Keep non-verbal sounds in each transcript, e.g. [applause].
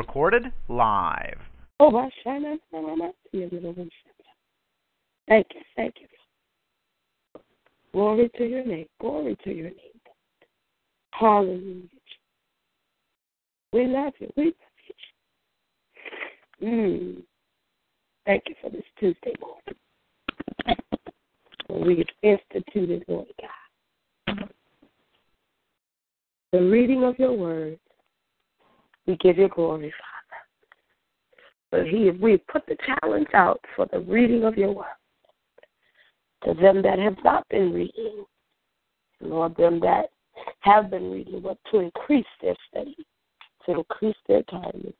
Recorded live. Oh, Thank you, thank you. Glory to your name. Glory to your name. Hallelujah. We love you. We love you. Mm. Thank you for this Tuesday morning. We instituted, Lord God. The reading of your word, we give you glory, Father. But he, we put the challenge out for the reading of your word to them that have not been reading, Lord, them that have been reading, but to increase their study, to increase their time.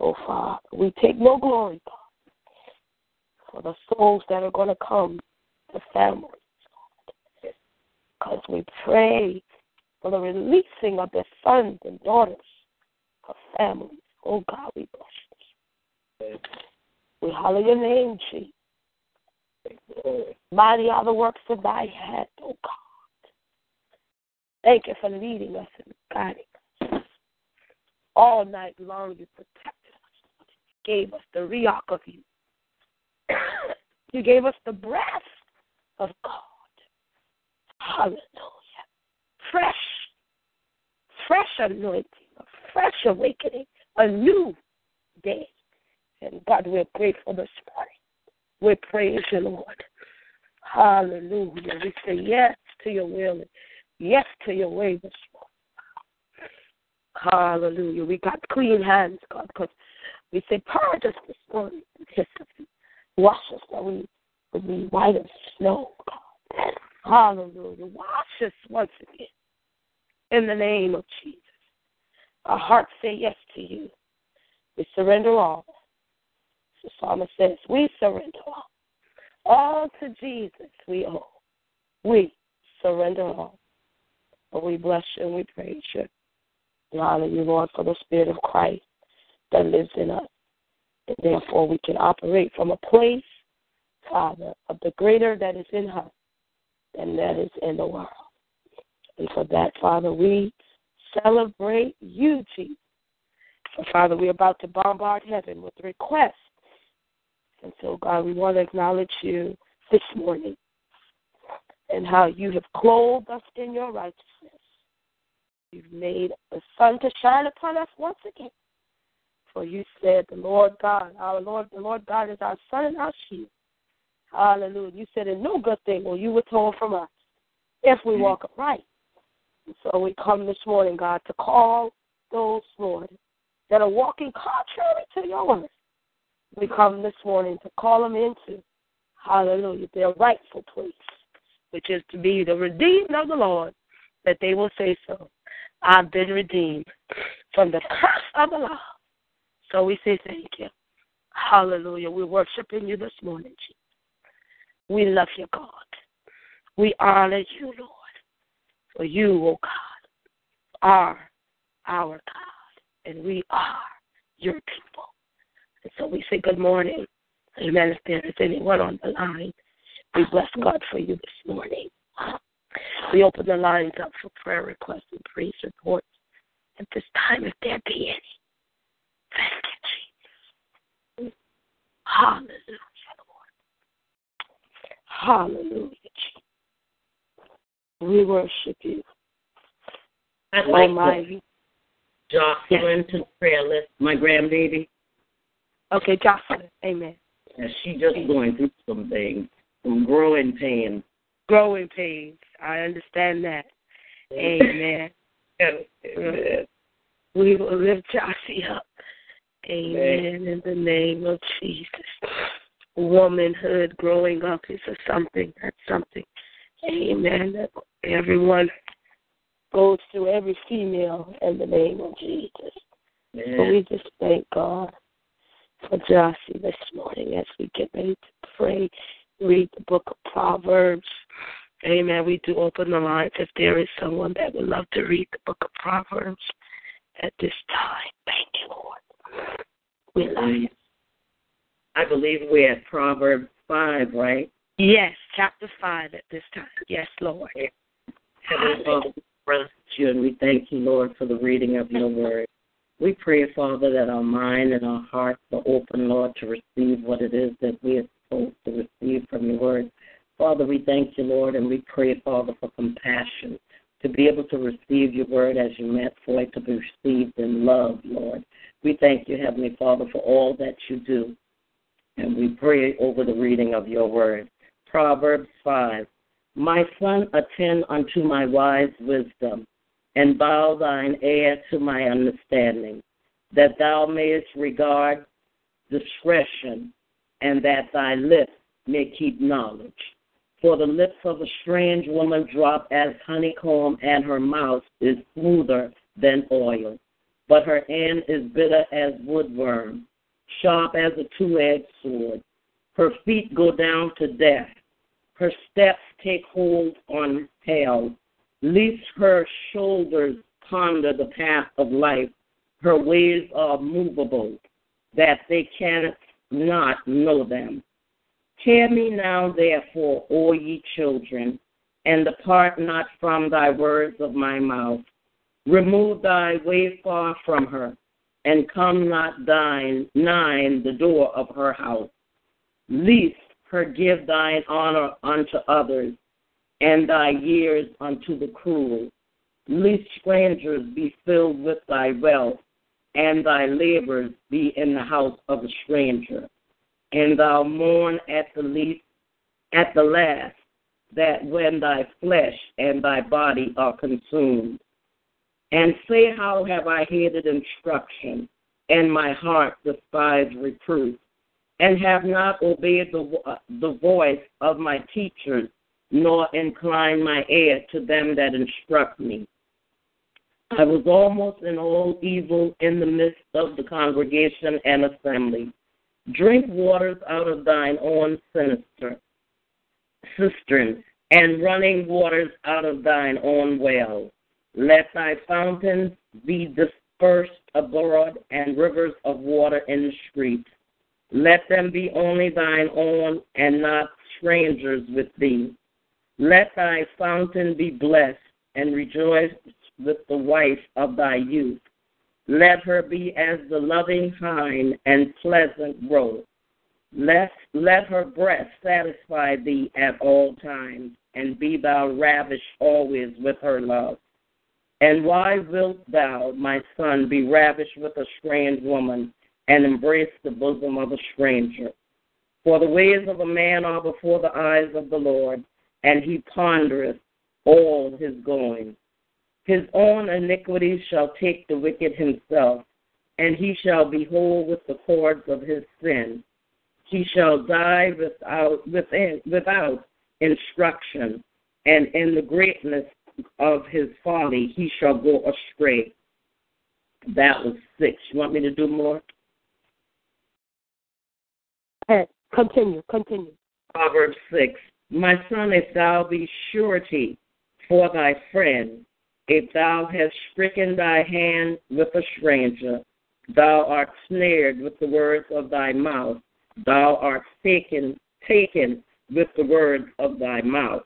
Oh, Father, we take no glory, God, for the souls that are going to come, the families, because we pray for the releasing of their sons and daughters, of families. Oh, God, we bless you. We holler your name, Jesus. Mighty are the works of thy hand, oh God. Thank you for leading us and guiding us. All night long you protected us. You gave us the ruach of you. you gave us the breath of God. Hallelujah. Fresh, fresh anointing, a fresh awakening, a new day. And God, we're grateful this morning. We praise you, Lord. Hallelujah. We say yes to your will yes to your way this morning. Hallelujah. We got clean hands, God, because we say, purge us this morning. Wash us that we would be white as snow, God. Hallelujah. Wash us once again in the name of Jesus. Our hearts say yes to you. We surrender all. The psalmist says, We surrender all. All to Jesus we owe. We surrender all. But we bless you and we praise you. We honor you, Lord, for the Spirit of Christ that lives in us. And therefore we can operate from a place, Father, of the greater that is in us than that is in the world. And for that, Father, we celebrate you, Jesus. So, Father, we're about to bombard heaven with requests and so, God, we want to acknowledge you this morning and how you have clothed us in your righteousness. You've made the sun to shine upon us once again. For you said, The Lord God, our Lord, the Lord God is our sun and our shield. Hallelujah. You said, And no good thing will you withhold from us if we mm. walk upright. So we come this morning, God, to call those, Lord, that are walking contrary to your word we come this morning to call them into, hallelujah, their rightful place, which is to be the redeemed of the Lord, that they will say so. I've been redeemed from the curse of the law. So we say thank you. Hallelujah. We're worshiping you this morning, Jesus. We love you, God. We honor you, Lord. For you, O oh God, are our God, and we are your people. And so we say good morning. Amen. If there is anyone on the line, we bless God for you this morning. We open the lines up for prayer requests and praise reports at this time, if there be any. Thank you, Jesus. Hallelujah, Lord. Hallelujah, Jesus. We worship you. I'd like Almighty. Jocelyn to the prayer list, my grandbaby. Okay, Jocelyn. Amen. And she just going through some things, some growing pains. Growing pains. I understand that. Amen. Amen. [laughs] We will lift Jossie up. Amen. In the name of Jesus. Womanhood growing up is a something. That's something. Amen. That Everyone goes through every female in the name of Jesus. So we just thank God for Jossie this morning as we get ready to pray, read the book of Proverbs. Amen. We do open the lines if there is someone that would love to read the book of Proverbs at this time. Thank you, Lord. We love you. I believe we're at Proverbs 5, right? Yes, chapter 5 at this time. Yes, Lord. Heavenly Father, we praise you and we thank you, Lord, for the reading of your word. We pray, Father, that our mind and our hearts are open, Lord, to receive what it is that we are supposed to receive from your word. Father, we thank you, Lord, and we pray, Father, for compassion to be able to receive your word as you meant for it to be received in love, Lord. We thank you, Heavenly Father, for all that you do. And we pray over the reading of your word. Proverbs 5. My son, attend unto my wise wisdom, and bow thine ear to my understanding, that thou mayest regard discretion, and that thy lips may keep knowledge. For the lips of a strange woman drop as honeycomb, and her mouth is smoother than oil. But her end is bitter as woodworm, sharp as a two edged sword. Her feet go down to death. Her steps take hold on hell. Lest her shoulders ponder the path of life. Her ways are movable, that they cannot know them. Hear me now, therefore, O ye children, and depart not from thy words of my mouth. Remove thy way far from her, and come not thine nigh the door of her house. Least her give thine honor unto others, and thy years unto the cruel. Least strangers be filled with thy wealth, and thy labors be in the house of a stranger. And thou mourn at the least at the last that when thy flesh and thy body are consumed. And say how have i hated instruction and my heart despised reproof and have not obeyed the, uh, the voice of my teachers nor inclined my ear to them that instruct me i was almost in all evil in the midst of the congregation and assembly Drink waters out of thine own sinister cistern, and running waters out of thine own well. Let thy fountains be dispersed abroad, and rivers of water in the streets. Let them be only thine own, and not strangers with thee. Let thy fountain be blessed, and rejoice with the wife of thy youth. Let her be as the loving hind and pleasant growth. Let, let her breast satisfy thee at all times, and be thou ravished always with her love. And why wilt thou, my son, be ravished with a strange woman, and embrace the bosom of a stranger? For the ways of a man are before the eyes of the Lord, and he pondereth all his goings. His own iniquity shall take the wicked himself, and he shall be whole with the cords of his sin. He shall die without, within, without instruction, and in the greatness of his folly he shall go astray. That was six. You want me to do more? Hey, continue, continue. Proverbs 6. My son, if thou be surety for thy friend, if thou hast stricken thy hand with a stranger, thou art snared with the words of thy mouth, thou art taken taken with the words of thy mouth.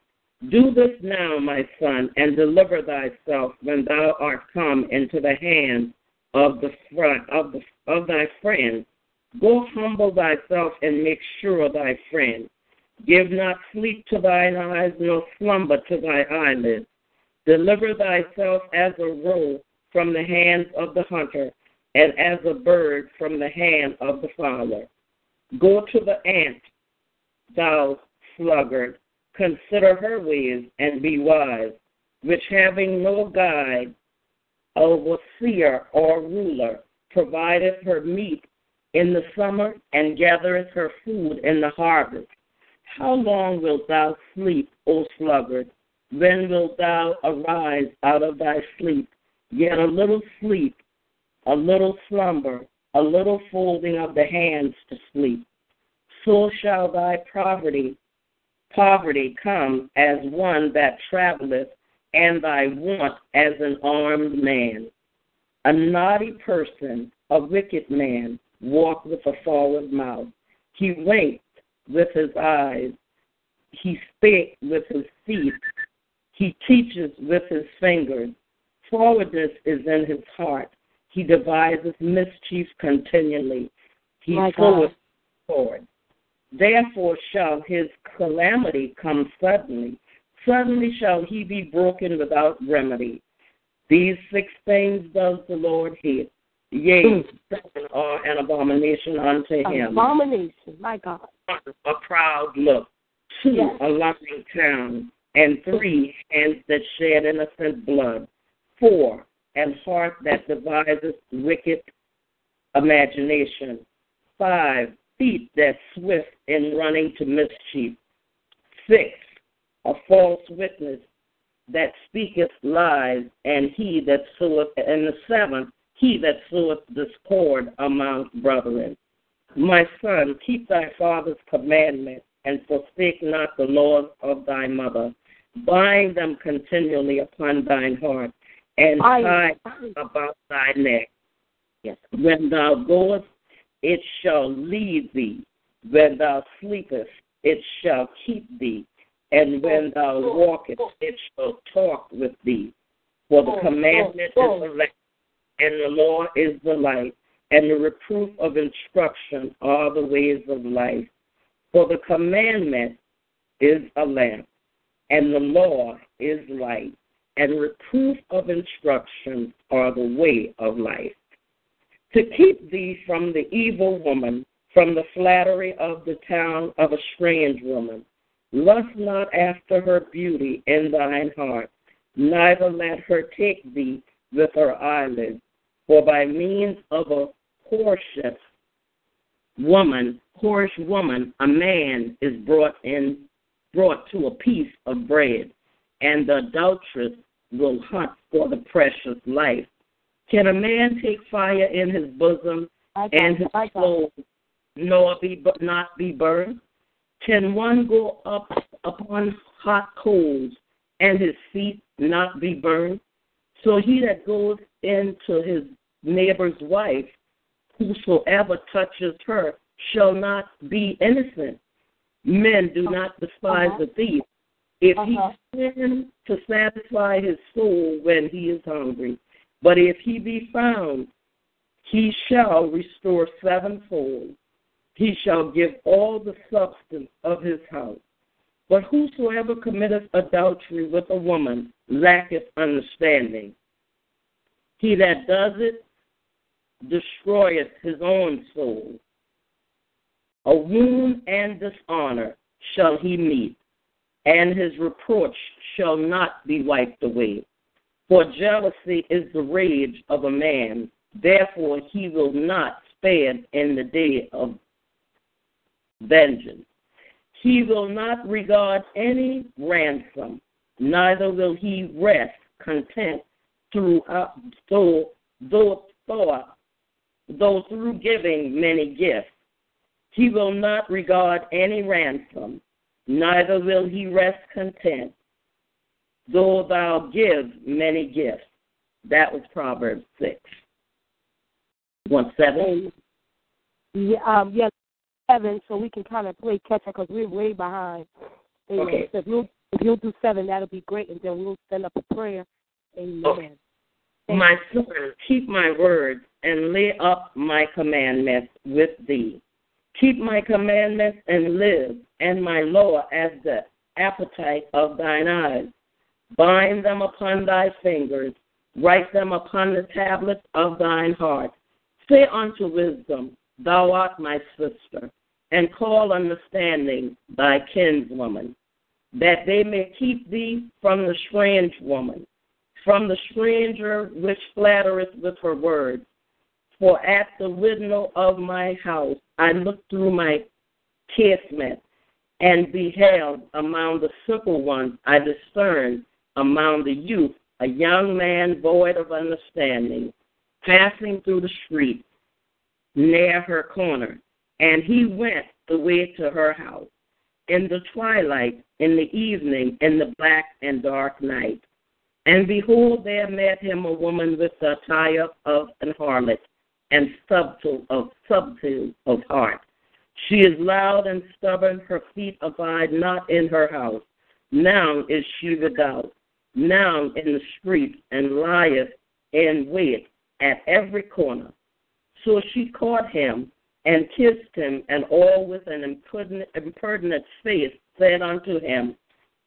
Do this now, my son, and deliver thyself when thou art come into the hand of the front of the of thy friend. Go humble thyself and make sure thy friend. Give not sleep to thine eyes, nor slumber to thy eyelids. Deliver thyself as a roe from the hands of the hunter, and as a bird from the hand of the fowler. Go to the ant, thou sluggard, consider her ways and be wise, which having no guide, overseer, or ruler, provideth her meat in the summer and gathereth her food in the harvest. How long wilt thou sleep, O sluggard? When wilt thou arise out of thy sleep? Yet a little sleep, a little slumber, a little folding of the hands to sleep. So shall thy poverty, poverty come as one that travelleth, and thy want as an armed man. A naughty person, a wicked man, walk with a forward mouth. He winked with his eyes. He spake with his feet. He teaches with his fingers. Forwardness is in his heart. He devises mischief continually. He goeth forward. Therefore shall his calamity come suddenly. Suddenly shall he be broken without remedy. These six things does the Lord hate. Yea, are uh, an abomination unto him. Abomination, my God. A proud look. Two, Yes. a lying tongue. And three, hands that shed innocent blood. Four, and heart that devises wicked imagination. Five, feet that swift in running to mischief. Six, a false witness that speaketh lies, and he that soweth, and the seventh, he that soweth discord among brethren. My son, keep thy father's commandment, and forsake not the laws of thy mother. Bind them continually upon thine heart, and I, tie about thy neck. Yes. When thou goest, it shall lead thee. When thou sleepest, it shall keep thee. And when thou walkest, it shall talk with thee. For the oh, oh, commandment is oh. the lamp, and the law is the light, and the reproof of instruction are the ways of life. For the commandment is a lamp, and the law is light, and reproof of instruction are the way of life. To keep thee from the evil woman, from the flattery of the town of a strange woman. Lust not after her beauty in thine heart, neither let her take thee with her eyelids. For by means of a whoreship woman, whorish woman, a man is brought in, brought to a piece of bread, and the adulteress will hunt for the precious life. Can a man take fire in his bosom and his soul nor be but not be burned? Can one go up upon hot coals and his feet not be burned? So he that goes into his neighbor's wife, whosoever touches her shall not be innocent. Men do not despise Uh-huh. a thief. If Uh-huh. he sin to satisfy his soul when he is hungry, but if he be found, he shall restore sevenfold. He shall give all the substance of his house. But whosoever committeth adultery with a woman lacketh understanding. He that does it destroyeth his own soul. A wound and dishonor shall he meet, and his reproach shall not be wiped away. For jealousy is the rage of a man, therefore he will not spare in the day of vengeance. He will not regard any ransom, neither will he rest content throughout though though thought though through giving many gifts. He will not regard any ransom, neither will he rest content, though thou give many gifts. That was Proverbs six. One seven. Yeah, um, yeah, seven, so we can kind of play catch up because we're way behind. Amen. Okay. So if you'll if you'll do seven, that'll be great, and then we'll send up a prayer. Oh, Amen. Okay. Thank My son, keep my words and lay up my commandments with thee. Keep my commandments and live, and my law as the appetite of thine eyes. Bind them upon thy fingers, write them upon the tablets of thine heart. Say unto wisdom, Thou art my sister, and call understanding thy kinswoman, that they may keep thee from the strange woman from the stranger which flattereth with her words. For at the window of my house I looked through my casement, and beheld among the simple ones, I discerned among the youth a young man void of understanding, passing through the street near her corner. And he went the way to her house in the twilight, in the evening, in the black and dark night. And behold, there met him a woman with the attire of an harlot and subtle of subtle of heart. She is loud and stubborn, her feet abide not in her house. Now is she without, now in the street, and lieth in wait at every corner. So she caught him and kissed him, and all with an impertinent, face said unto him,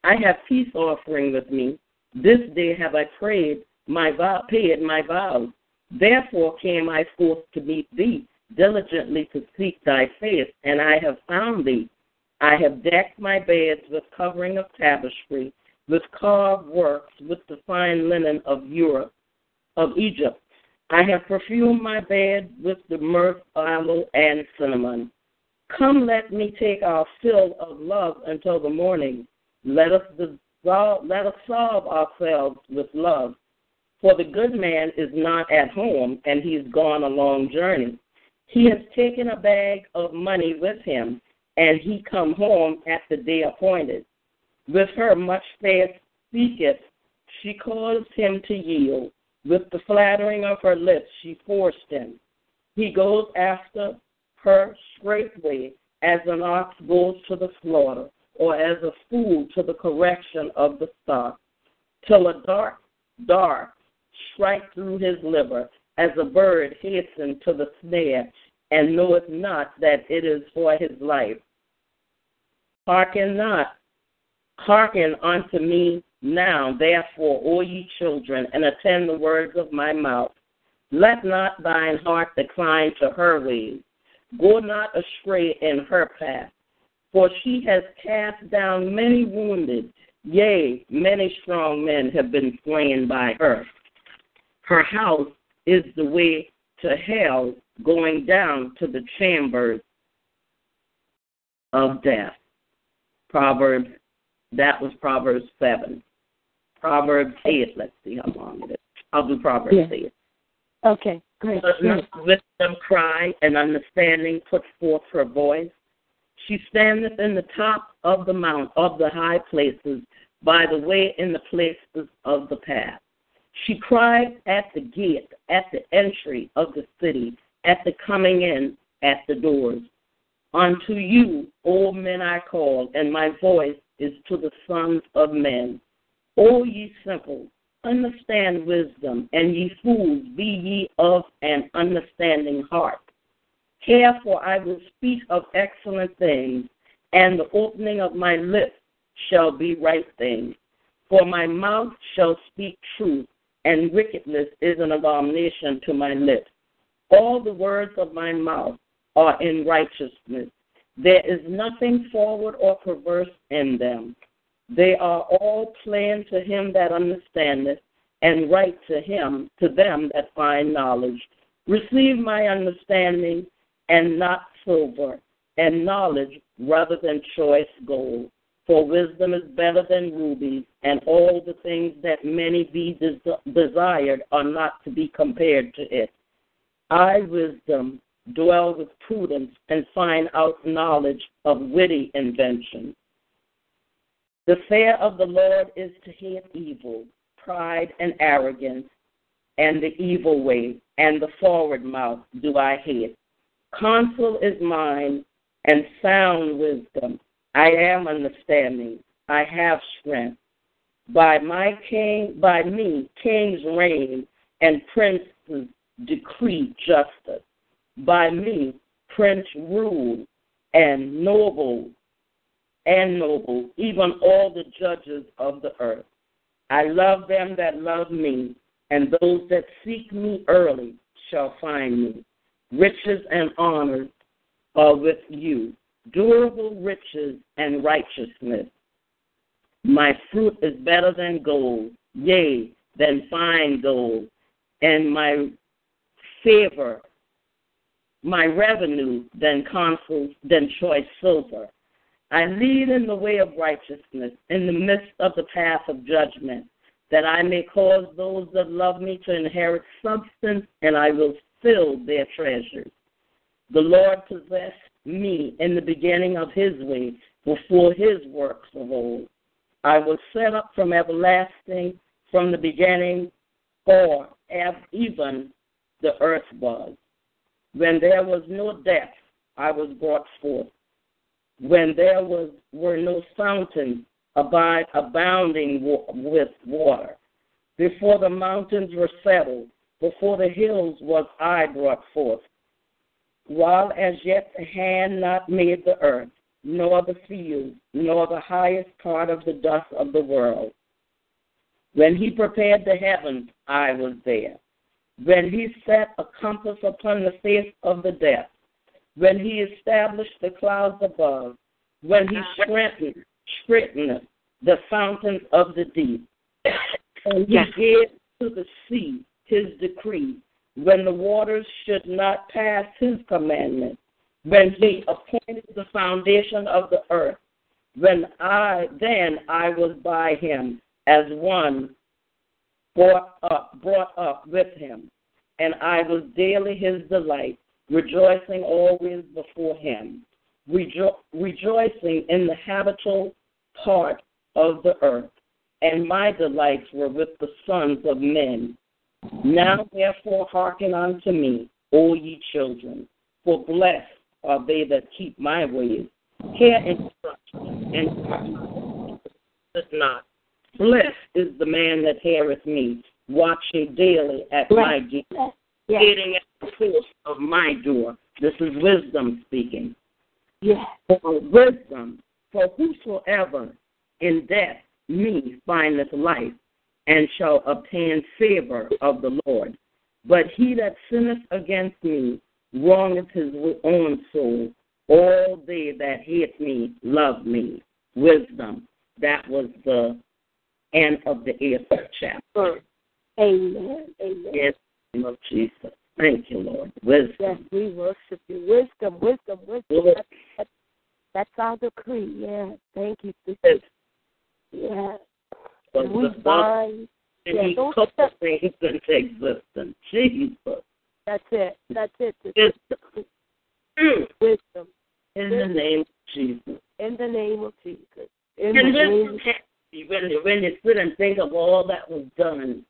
I have peace offering with me. This day have I prayed my vow, paid my vows. Therefore came I forth to meet thee, diligently to seek thy face, and I have found thee. I have decked my beds with covering of tapestry, with carved works, with the fine linen of Europe, of Egypt. I have perfumed my bed with the myrrh, aloe, and cinnamon. Come, let me take our fill of love until the morning. Let us dissolve, let us solve ourselves with love. For the good man is not at home, and he's gone a long journey. He has taken a bag of money with him, and he come home at the day appointed. With her much faith speaketh, she caused him to yield. With the flattering of her lips, she forced him. He goes after her straightway, as an ox goes to the slaughter, or as a fool to the correction of the stock, till a dark, dark strike through his liver, as a bird hastens to the snare, and knoweth not that it is for his life. Hearken not, hearken unto me now, therefore, all ye children, and attend the words of my mouth. Let not thine heart decline to her ways. Go not astray in her path. For she has cast down many wounded, yea, many strong men have been slain by her. Her house is the way to hell, going down to the chambers of death. Proverbs, that was Proverbs 7. Proverbs 8, let's see how long it is. I'll do Proverbs Yeah. 8. Okay, great. Let great. wisdom cry and understanding put forth her voice. She standeth in the top of the mount of the high places, by the way in the places of the path. She cried at the gate, at the entry of the city, at the coming in, at the doors. Unto you, O men, I call, and my voice is to the sons of men. O ye simple, understand wisdom, and ye fools, be ye of an understanding heart. Care, Therefore I will speak of excellent things, and the opening of my lips shall be right things. For my mouth shall speak truth, and wickedness is an abomination to my lips. All the words of my mouth are in righteousness. There is nothing forward or perverse in them. They are all plain to him that understandeth, and right to him, to them that find knowledge. Receive my understanding, and not silver, and knowledge rather than choice gold. For wisdom is better than rubies, and all the things that many be des- desired are not to be compared to it. I, wisdom, dwell with prudence, and find out knowledge of witty invention. The fear of the Lord is to hate evil, pride and arrogance, and the evil way, and the forward mouth do I hate. Counsel is mine, and sound wisdom. I am understanding. I have strength. By my king, by me, kings reign, and princes decree justice. By me, prince rule, and noble and noble, even all the judges of the earth. I love them that love me, and those that seek me early shall find me. Riches and honors are with you, durable riches and righteousness. My fruit is better than gold, yea, than fine gold, and my favor, my revenue than consuls, than choice silver. I lead in the way of righteousness, in the midst of the path of judgment, that I may cause those that love me to inherit substance, and I will fill their treasures. The Lord possessed me in the beginning of his way, before his works of old. I was set up from everlasting, from the beginning, or even the earth was. When there was no depth, I was brought forth. When there was were no fountains abide, abounding with water. Before the mountains were settled, before the hills was I brought forth. While as yet the hand not made the earth, nor the field, nor the highest part of the dust of the world. When he prepared the heavens, I was there. When he set a compass upon the face of the depth, when he established the clouds above, when he uh-huh. strengthened, straightened the fountains of the deep, [coughs] and he gave to the sea his decree, when the waters should not pass his commandment, when he appointed the foundation of the earth, when I then I was by him as one brought up brought up with him, and I was daily his delight, rejoicing always before him, rejo- rejoicing in the habitable part of the earth, and my delights were with the sons of men. Now therefore hearken unto me, O ye children, for blessed are they that keep my ways. Hear instruction and not. Blessed is the man that heareth me, watching daily at my gate, Yes. sitting at the force of my door. This is wisdom speaking. Yes. For wisdom, for whosoever in death me findeth life, and shall obtain favor of the Lord. But he that sinneth against me wrongeth his own soul. All they that hate me love me. Wisdom. That was the end of the eighth chapter. Amen. Amen. Yes, in the name of Jesus. Thank you, Lord. Wisdom. Yes, we worship you. Wisdom, wisdom, wisdom. Lord. That's, that's, that's our decree. Yeah. Thank you. sister. Yes. Yeah. And we bind. and yeah, he called things into existence. Jesus. That's it. That's it. Wisdom. Mm. Wisdom. In the name of Jesus. In the name of Jesus. In the name wisdom happy when you, when you sit and think of all that was done.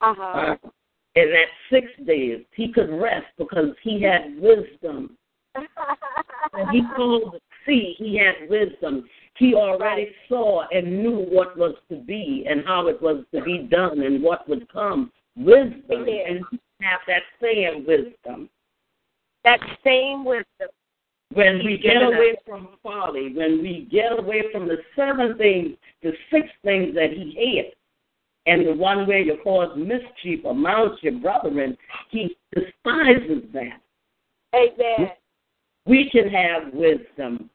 uh-huh. Uh, in that six days, he could rest because he had wisdom. When he [laughs] called the sea, he had wisdom. He already saw and knew what was to be and how it was to be done and what would come. Wisdom. Yeah. And have that same wisdom. that same wisdom. When we get away from folly, when we get away from the seven things, the six things that he hates, and the one way you cause mischief amongst your brethren, he despises that. Amen. We can have wisdom.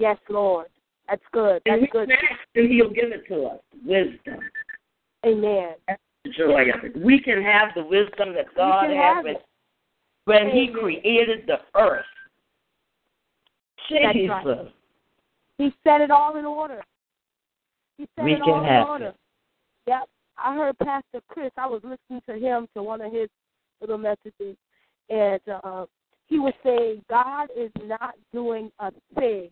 Yes, Lord. That's good. And That's we good. ask and he'll give it to us. Wisdom. Amen. The joy of it. We can have the wisdom that God had when- when he created the earth. That's right. He set it all in order. He set We it can all in order. it. Yep. I heard Pastor Chris. I was listening to him to one of his little messages, and uh, he was saying God is not doing a thing;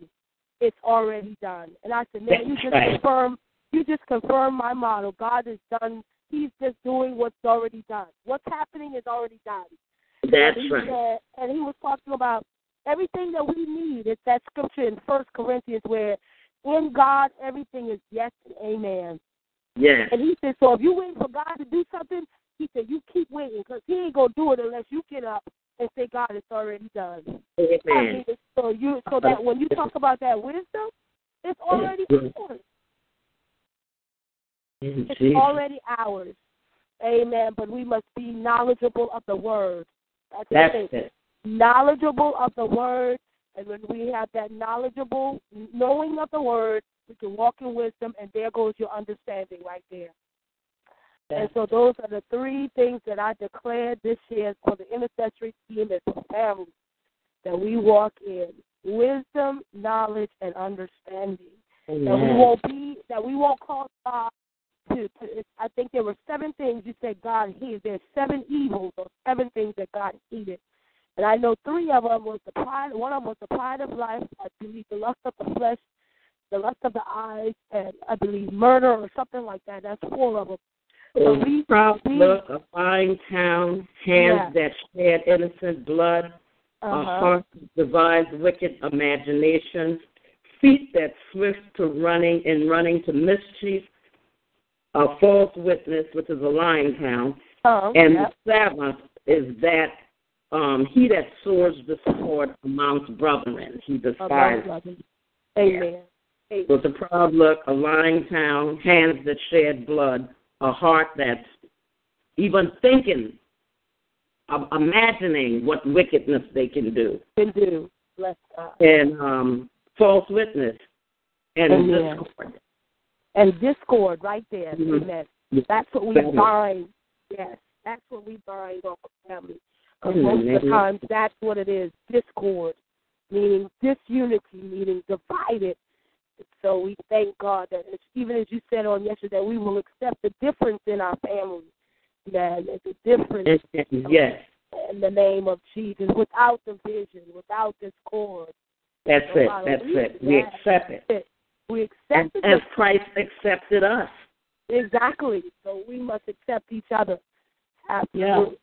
it's already done. And I said, man, you just right. confirm. You just confirm my model. God is done. He's just doing what's already done. What's happening is already done. That's and right. Said, and he was talking about everything that we need. is that scripture in First Corinthians where in God everything is yes and amen. Yes. And he said, so if you wait for God to do something, he said you keep waiting because he ain't gonna do it unless you get up and say, God, it's already done. I Amen. mean, so you so that when you talk about that wisdom, it's already ours. It's already ours. Amen. But we must be knowledgeable of the word. That's, That's the thing. it. Knowledgeable of the word, and when we have that knowledgeable knowing of the word, we can walk in wisdom, and there goes your understanding right there. And so those are the three things that I declared this year for the intercessory team and for families that we walk in wisdom, knowledge, and understanding. That we won't be that we won't cause God to, to I think there were seven things you said God hated. There's seven evils or seven things that God hated. And I know three of them was the pride one of them was the pride of life, I believe the lust of the flesh, the lust of the eyes, and I believe murder or something like that. That's four of them. So A we- proud we- look, a lying town, hands that shed innocent blood, a Uh-huh. heart that devise wicked imaginations, feet that swift to running and running to mischief, a false witness, which is a lying town, Um, and yep. the seventh is that um, he that soars the sword amongst brethren, he despises. Amen. Amen. With a proud look, a lying tongue, hands that shed blood, a heart that's even thinking, of imagining what wickedness they can do, Can do. Bless God. and um, false witness, and Amen. discord. And discord right there. Mhm. Amen. That's what we bind. Yes, that's what we bind off of family. Amen. Hmm, most of the times, that's what it is: discord, meaning disunity, meaning divided. So we thank God that, it's, even as you said on yesterday, we will accept the difference in our family. That it's a difference And- and yes, in the name of Jesus, without division, without discord. that's it. That's it. We Yes. accept it. We accept as it As Christ accepted us. exactly. So we must accept each other. Absolutely.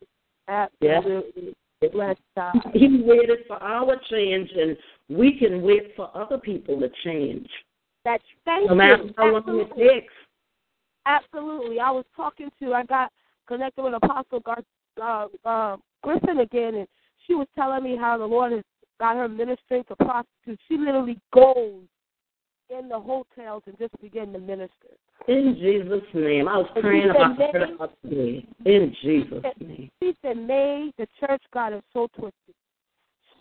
Absolutely. Bless God. He waited for our change, and we can wait for other people to change, That's thank no matter you. how long Absolutely. it takes. Absolutely. I was talking to, I got connected with Apostle Gar, uh, uh, Griffin again, and she was telling me how the Lord has got her ministering to prostitutes. She literally goes in the hotels and just begin to minister. In Jesus' name. I was praying about said, her about today. In Jesus' name. She said, May, the church got it so twisted.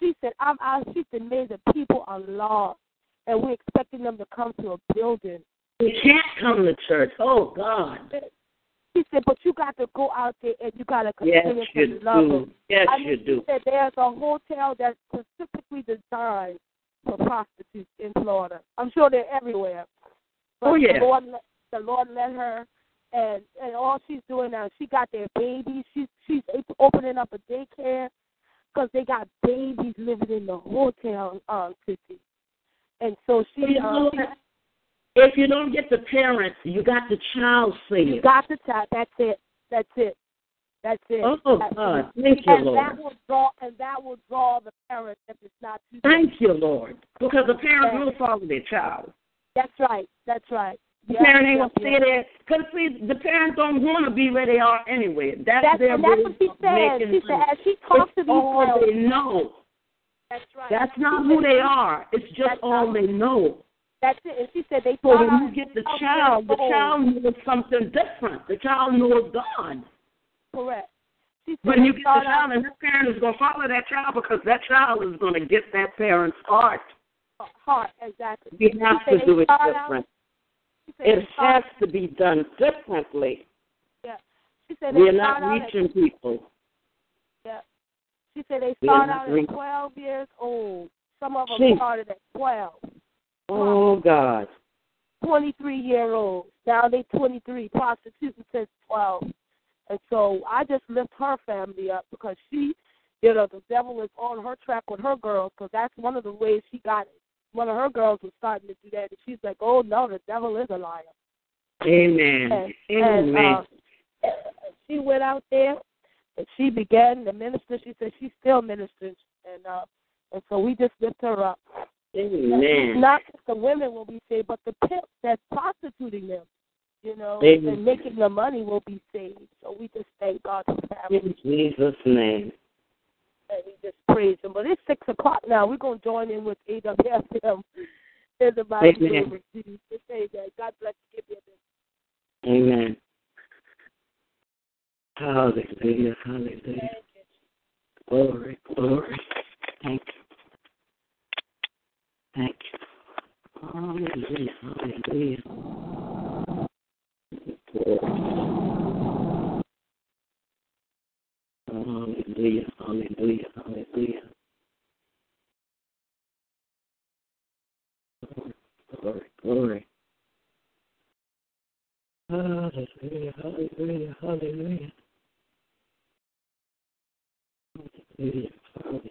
She said, I'm out. She said, May, the people are lost, and we're expecting them to come to a building. You can't come to church. Oh, God. She said, but you got to go out there and you got to continue you to love do. them. Yes, I mean, you do. She said there's a hotel that's specifically designed for prostitutes in Florida. I'm sure they're everywhere. But Oh, yeah. The Lord, let- the Lord let her, and and all she's doing now, she got their babies. She's she's opening up a daycare because they got babies living in the hotel um city. And so she, You know what? If you don't get the parents, you got the child you saved. got the time. That's it. That's it. That's it. Oh, That's God. it. Thank you, and Lord. that will draw and that will draw the parents if it's not too Thank you, Lord. Because the parents Yeah. will follow their child. That's right. That's right. The Yeah, parent ain't gonna stay there. Because, see, the parents don't want to be where they are anyway. That's, That's, their and that's what she said. She said as she talks to It's these all girls, they know. that's right. That's not She who said- they are. It's just That's all they know. That's it. And she said they So when you get the child, the child knows something different. The child knows God. Correct. She When you get the child, and that parent is going to follow that child because that child is going to get that parent's heart. heart exactly. We have to do it different. It has to be done differently. Yeah. She said We're not out at- reaching people. Yeah. She said they start out reaching- at 12 years old. Some of them Jeez. started at 12. Oh, God. 23 year olds. Now they 23, prostituting since 12. And so I just lift her family up because she, you know, the devil is on her track with her girls because that's one of the ways she got it. One of her girls was starting to do that, and she's like, "Oh no, the devil is a liar." Amen. And, and Amen. uh, she went out there and she began to minister. She said she still ministers, and uh, and so we just lift her up. Amen. Not just the women will be saved, but the pimps that's prostituting them, you know, Amen. and making the money will be saved. So we just thank God for family In Jesus' name. and we just praise Him. But it's six o'clock now. We're gonna join in with AWFM in the mighty Amen. name of Jesus. Amen. God bless you. Give a Amen. Hallelujah. Hallelujah. Glory. Glory. Thank you. Thank you. Hallelujah. Hallelujah. Glory. Hallelujah, hallelujah, hallelujah. Glory, glory. Hallelujah, hallelujah, hallelujah. Hallelujah, hallelujah.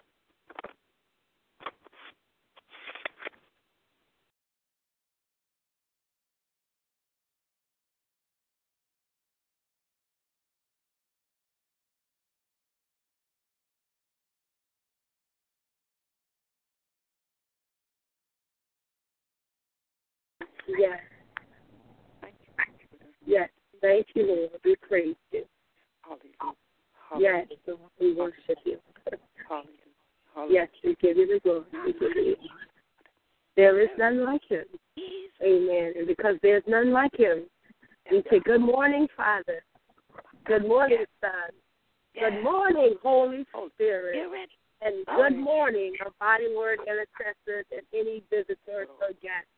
Yes. Yes. Thank you, Lord. We praise you. Yes, Lord. We worship you. Yes, we give you the glory. We give you. There is none like him. Amen. And because there's none like him, we say, Good morning, Father. Good morning, Son. Good morning, Holy Spirit. And good morning, our body word intercessors and any visitors or guests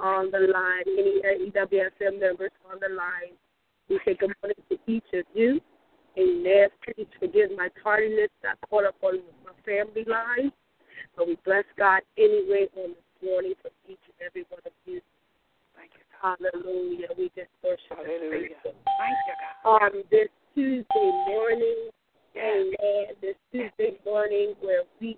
on the line, any EWSM members on the line. We say good morning to each of you. Amen. Please forgive my tardiness. I caught up on my family line. But we bless God anyway on this morning for each and every one of you. Thank you, Hallelujah. We just worship Hallelujah. Thank you, God. On this Tuesday morning, amen, this Tuesday morning where we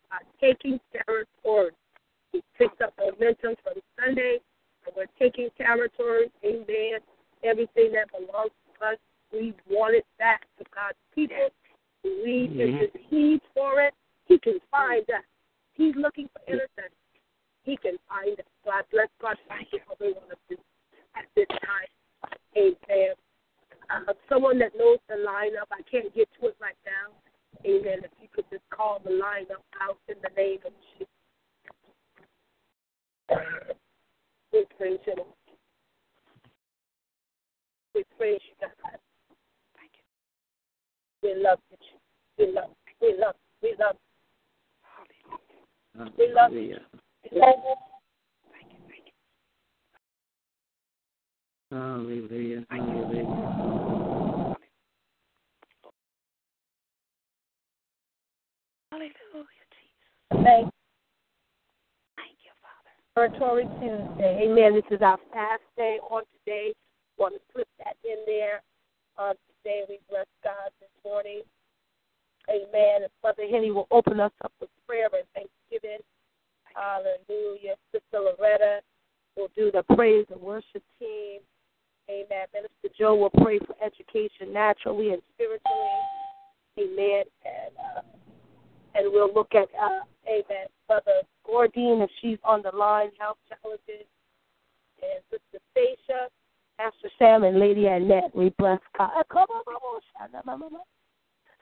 Sam, and Lady Annette. We bless God. Come on, come on, Shana, mama, mama.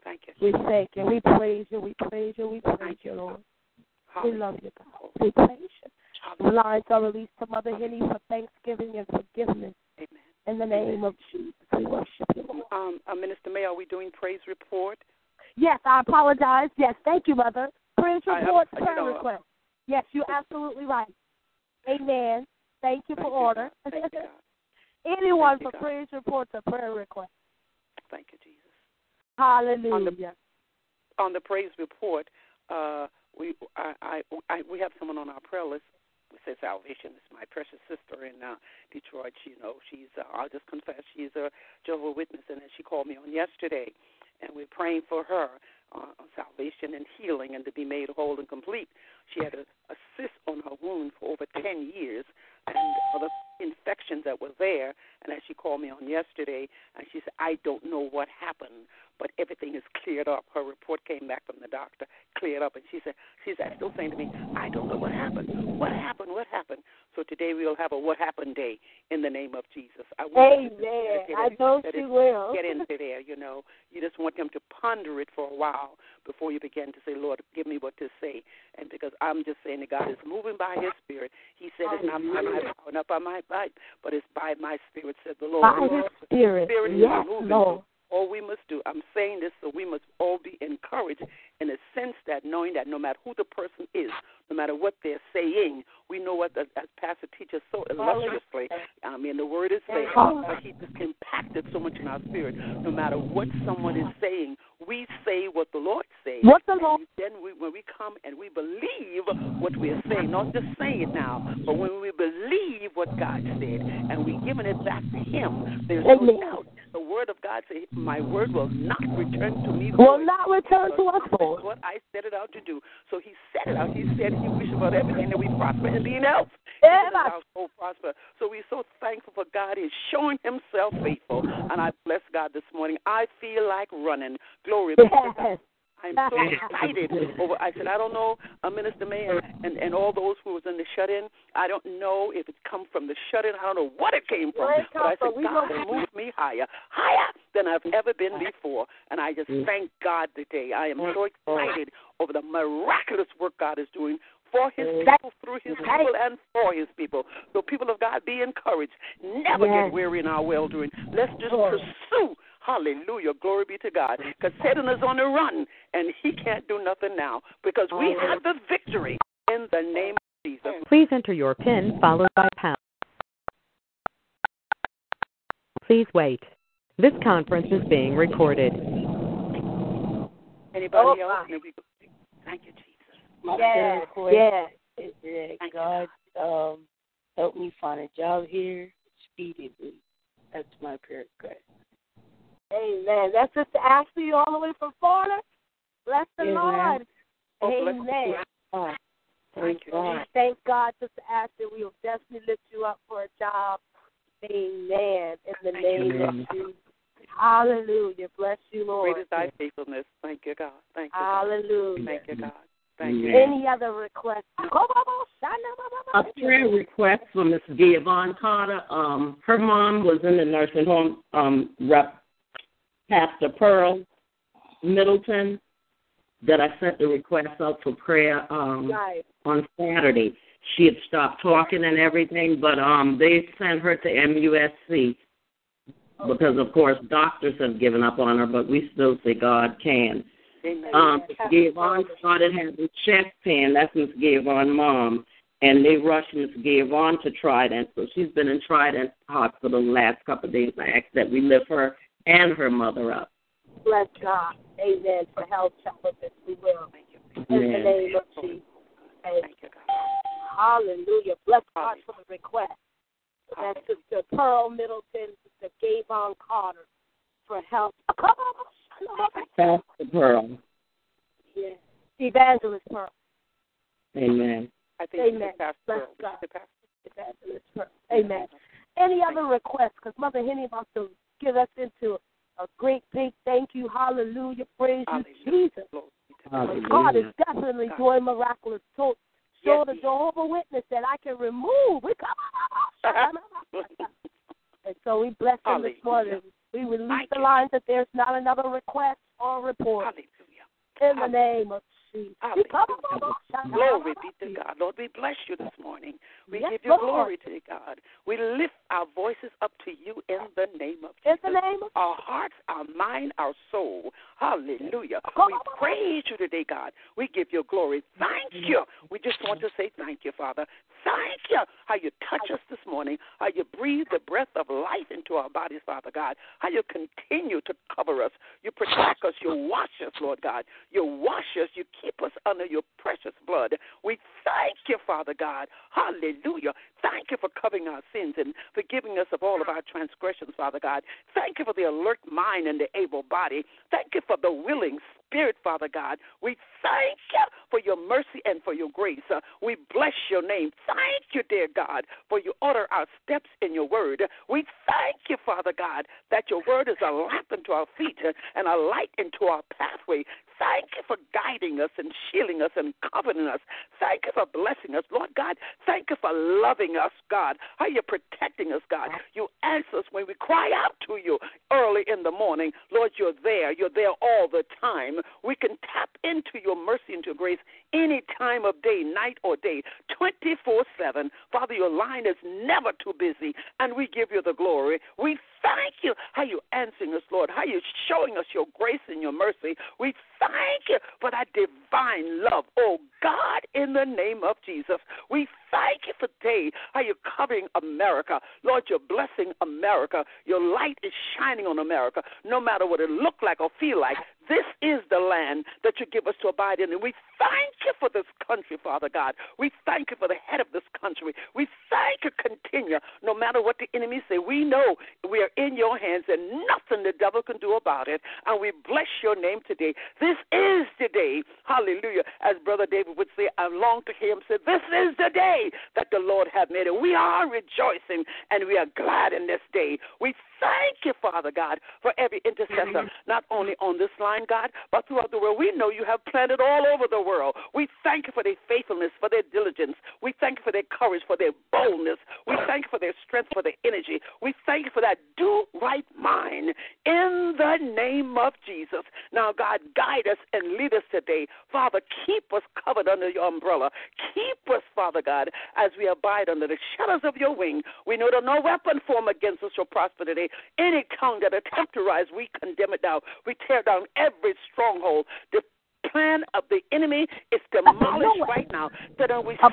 Thank you. We thank you. We praise you. We praise you. We praise you, Lord. We love you, God. We praise you. The Hallelujah. lines are released to Mother Henny for thanksgiving and forgiveness. Amen. In the name of Jesus, we worship you, Lord. Um, uh, Minister May, are we doing praise report? Yes, I apologize. Yes, thank you, Mother. Praise I- I- report, you prayer know, request. Yes, you're absolutely right. Amen. Thank you for Thank you, order. God. Thank you, God. Anyone Thank you, for God. praise reports or prayer requests. Thank you, Jesus. Hallelujah. On the praise report, uh, we I, I, I we have someone on our prayer list. We say salvation is my precious sister in uh, Detroit. She, you know, she's uh, I'll just confess she's a Jehovah Witness, and she called me on yesterday, and we're praying for her uh, on salvation and healing and to be made whole and complete. She had a, a cyst on her wound for over ten years, and other infections that were there. And as she called me on yesterday, and she said, I don't know what happened, but everything is cleared up. Her report came back from the doctor, cleared up, and she said, she's still saying to me, I don't know what happened. What happened? What happened? So today we'll have a what happened day in the name of Jesus. I want Amen. meditate I know she will. get into there, you know. You just want them to ponder it for a while before you begin to say, Lord, give me what to say. And because I'm just saying that God is moving by his spirit. He said it's not by my power, not by my might, but it's by my spirit, said the Lord. By his spirit. Spirit is Yes, moving. Lord. All we must do. I'm saying this so we must all be encouraged in a sense that knowing that no matter who the person is, no matter what they're saying, we know what, the, as Pastor teaches so illustriously. I mean, the word is saying, but he just impacted so much in our spirit. No matter what someone is saying, we say what the Lord says. What the Lord? Then we, when we come and we believe what we are saying, not just saying it now, but when we believe what God said and we're giving it back to Him, there's no doubt. The word of God says, "My word will not return to me Will void." not return to us, what I set it out to do. So He set it out. He said He wishes about everything that we prosper and be in health. Yeah, Even our soul prosper. So we're so thankful for God. is showing Himself faithful, and I bless God this morning. I feel like running. Glory be to God. I'm [laughs] so excited over. I said, I don't know, uh, Minister May, and, and all those who was in the shut-in. I don't know if it come from the shut-in. I don't know what it came from. It But I said, from. God know- moved me higher, higher than I've ever been before, and I just thank God today. I am so excited over the miraculous work God is doing for His people, through His people, and for His people. So, people of God, be encouraged. Never Yes. get weary in our well doing. Let's just pursue. Hallelujah. Glory be to God. Because Satan is on the run, and he can't do nothing now because we have the victory in the name of Jesus. Please enter your PIN followed by pound. Please wait. This conference is being recorded. Anybody Oh, else? my. And then we go- Thank you, Jesus. Yes. Yes. is that Thank God um, help me find a job here speedily. That's my prayer request. Amen. That's Sister Ashley all the way from Florida. Bless the Amen. Lord. Oh, Amen. Thank. God. Thank God, Sister Ashley. We will definitely lift you up for a job. Amen. In the name you. of Jesus. Hallelujah. Bless you, Lord. Great Lord. is thy faithfulness. Thank you, God. Thank you, God. Hallelujah. Thank you, God. Thank you. Any other requests? A prayer request for Miss Giovanni Carter. Um, her mom was in the nursing home. Um, Rep. Pastor Pearl Middleton. That I sent the request out for prayer um, Right. on Saturday. She had stopped talking and everything, but um, they sent her to MUSC because, of course, doctors have given up on her. But we still say God can. Amen. Um, Gavon started having chest pain. That's Miss Gavon mom. And they rushed Miss Gavon to Trident. So she's been in Trident Hospital the last couple of days. I asked that we lift her and her mother up. Bless God. Amen. For health challenges, we will. Thank you. In the name of Jesus. And Thank you, God. hallelujah. Bless God for the request. That's Sister Pearl Middleton, Sister Gavon Carter for help. Come on. Pastor Pearl. Yeah. Evangelist Pearl. Amen. I think Amen. Amen. Pastor Bless God. Sister Pastor. Evangelist Pearl. Amen. Any other requests? Because Mother Henny wants to get us into a great big thank you. Hallelujah. Praise you, Jesus. Glory be to God. Hallelujah. God is definitely God. doing miraculous. So, Yes, show the he is. Jehovah Witness that I can remove. We come [laughs] And so we bless him this morning. We release Thank the lines that there's not another request or report Hallelujah. in the name of Jesus. We come Glory be to God. Lord, we bless you this morning. We Yes, give you Lord. glory to God. We lift our voices up to you in the name of In Jesus. the name of our hearts, our mind, our soul. Hallelujah. We praise you today, God. We give you glory. Thank you. We just want to say thank you, Father. Thank you how you touch us this morning, how you breathe the breath of life into our bodies, Father God, how you continue to cover us. You protect us. You wash us, Lord God. You wash us. You keep us under your precious blood. We thank you, Father God. Hallelujah. Thank you for covering our sins and forgiving us of all of our transgressions, Father God. Thank you for the alert mind and the able body. Thank you for the willing spirit, Father God. We thank you for your mercy and for your grace. Uh, we bless your name. Thank you, dear God, for you order our steps in your word. We thank you, Father God, that your word is a lamp unto our feet and a light into our pathway. Thank you for guiding us and shielding us and covering us. Thank you for blessing us, Lord God. Thank you for loving us, God. How you're protecting us, God. You answer us when we cry out to you early in the morning. Lord, you're there. You're there all the time. We can tap into your mercy and your grace any time of day, night or day, 24 7. Father, your line is never too busy, and we give you the glory. We you how you're answering us, Lord, how you're showing us your grace and your mercy. We thank you for that divine love. Oh, God, in the name of Jesus, we thank you for today how you're covering America. Lord, you're blessing America. Your light is shining on America, no matter what it look like or feel like. This is the land that you give us to abide in. And we thank you for this country, Father God. We thank you for the head of this country. We thank you, continue, no matter what the enemy say. We know we are in your hands and nothing the devil can do about it. And we bless your name today. This is the day, hallelujah. As Brother David would say, I long to hear him say, This is the day that the Lord hath made. And we are rejoicing and we are glad in this day. We thank you, Father God, for every intercessor, [laughs] not only on this line, God, but throughout the world. We know you have planted all over the world. We thank you for their faithfulness, for their diligence. We thank you for their courage, for their boldness. We thank you for their strength, for their energy. We thank you for that do right mind in the name of Jesus. Now, God, guide us and lead us today. Father, keep us covered under your umbrella. Keep us, Father God, as we abide under the shadows of your wing. We know that no weapon formed against us shall prosper today. Any tongue that attempt to rise, we condemn it down. We tear down every stronghold. The plan of the enemy is demolished right now. That we smash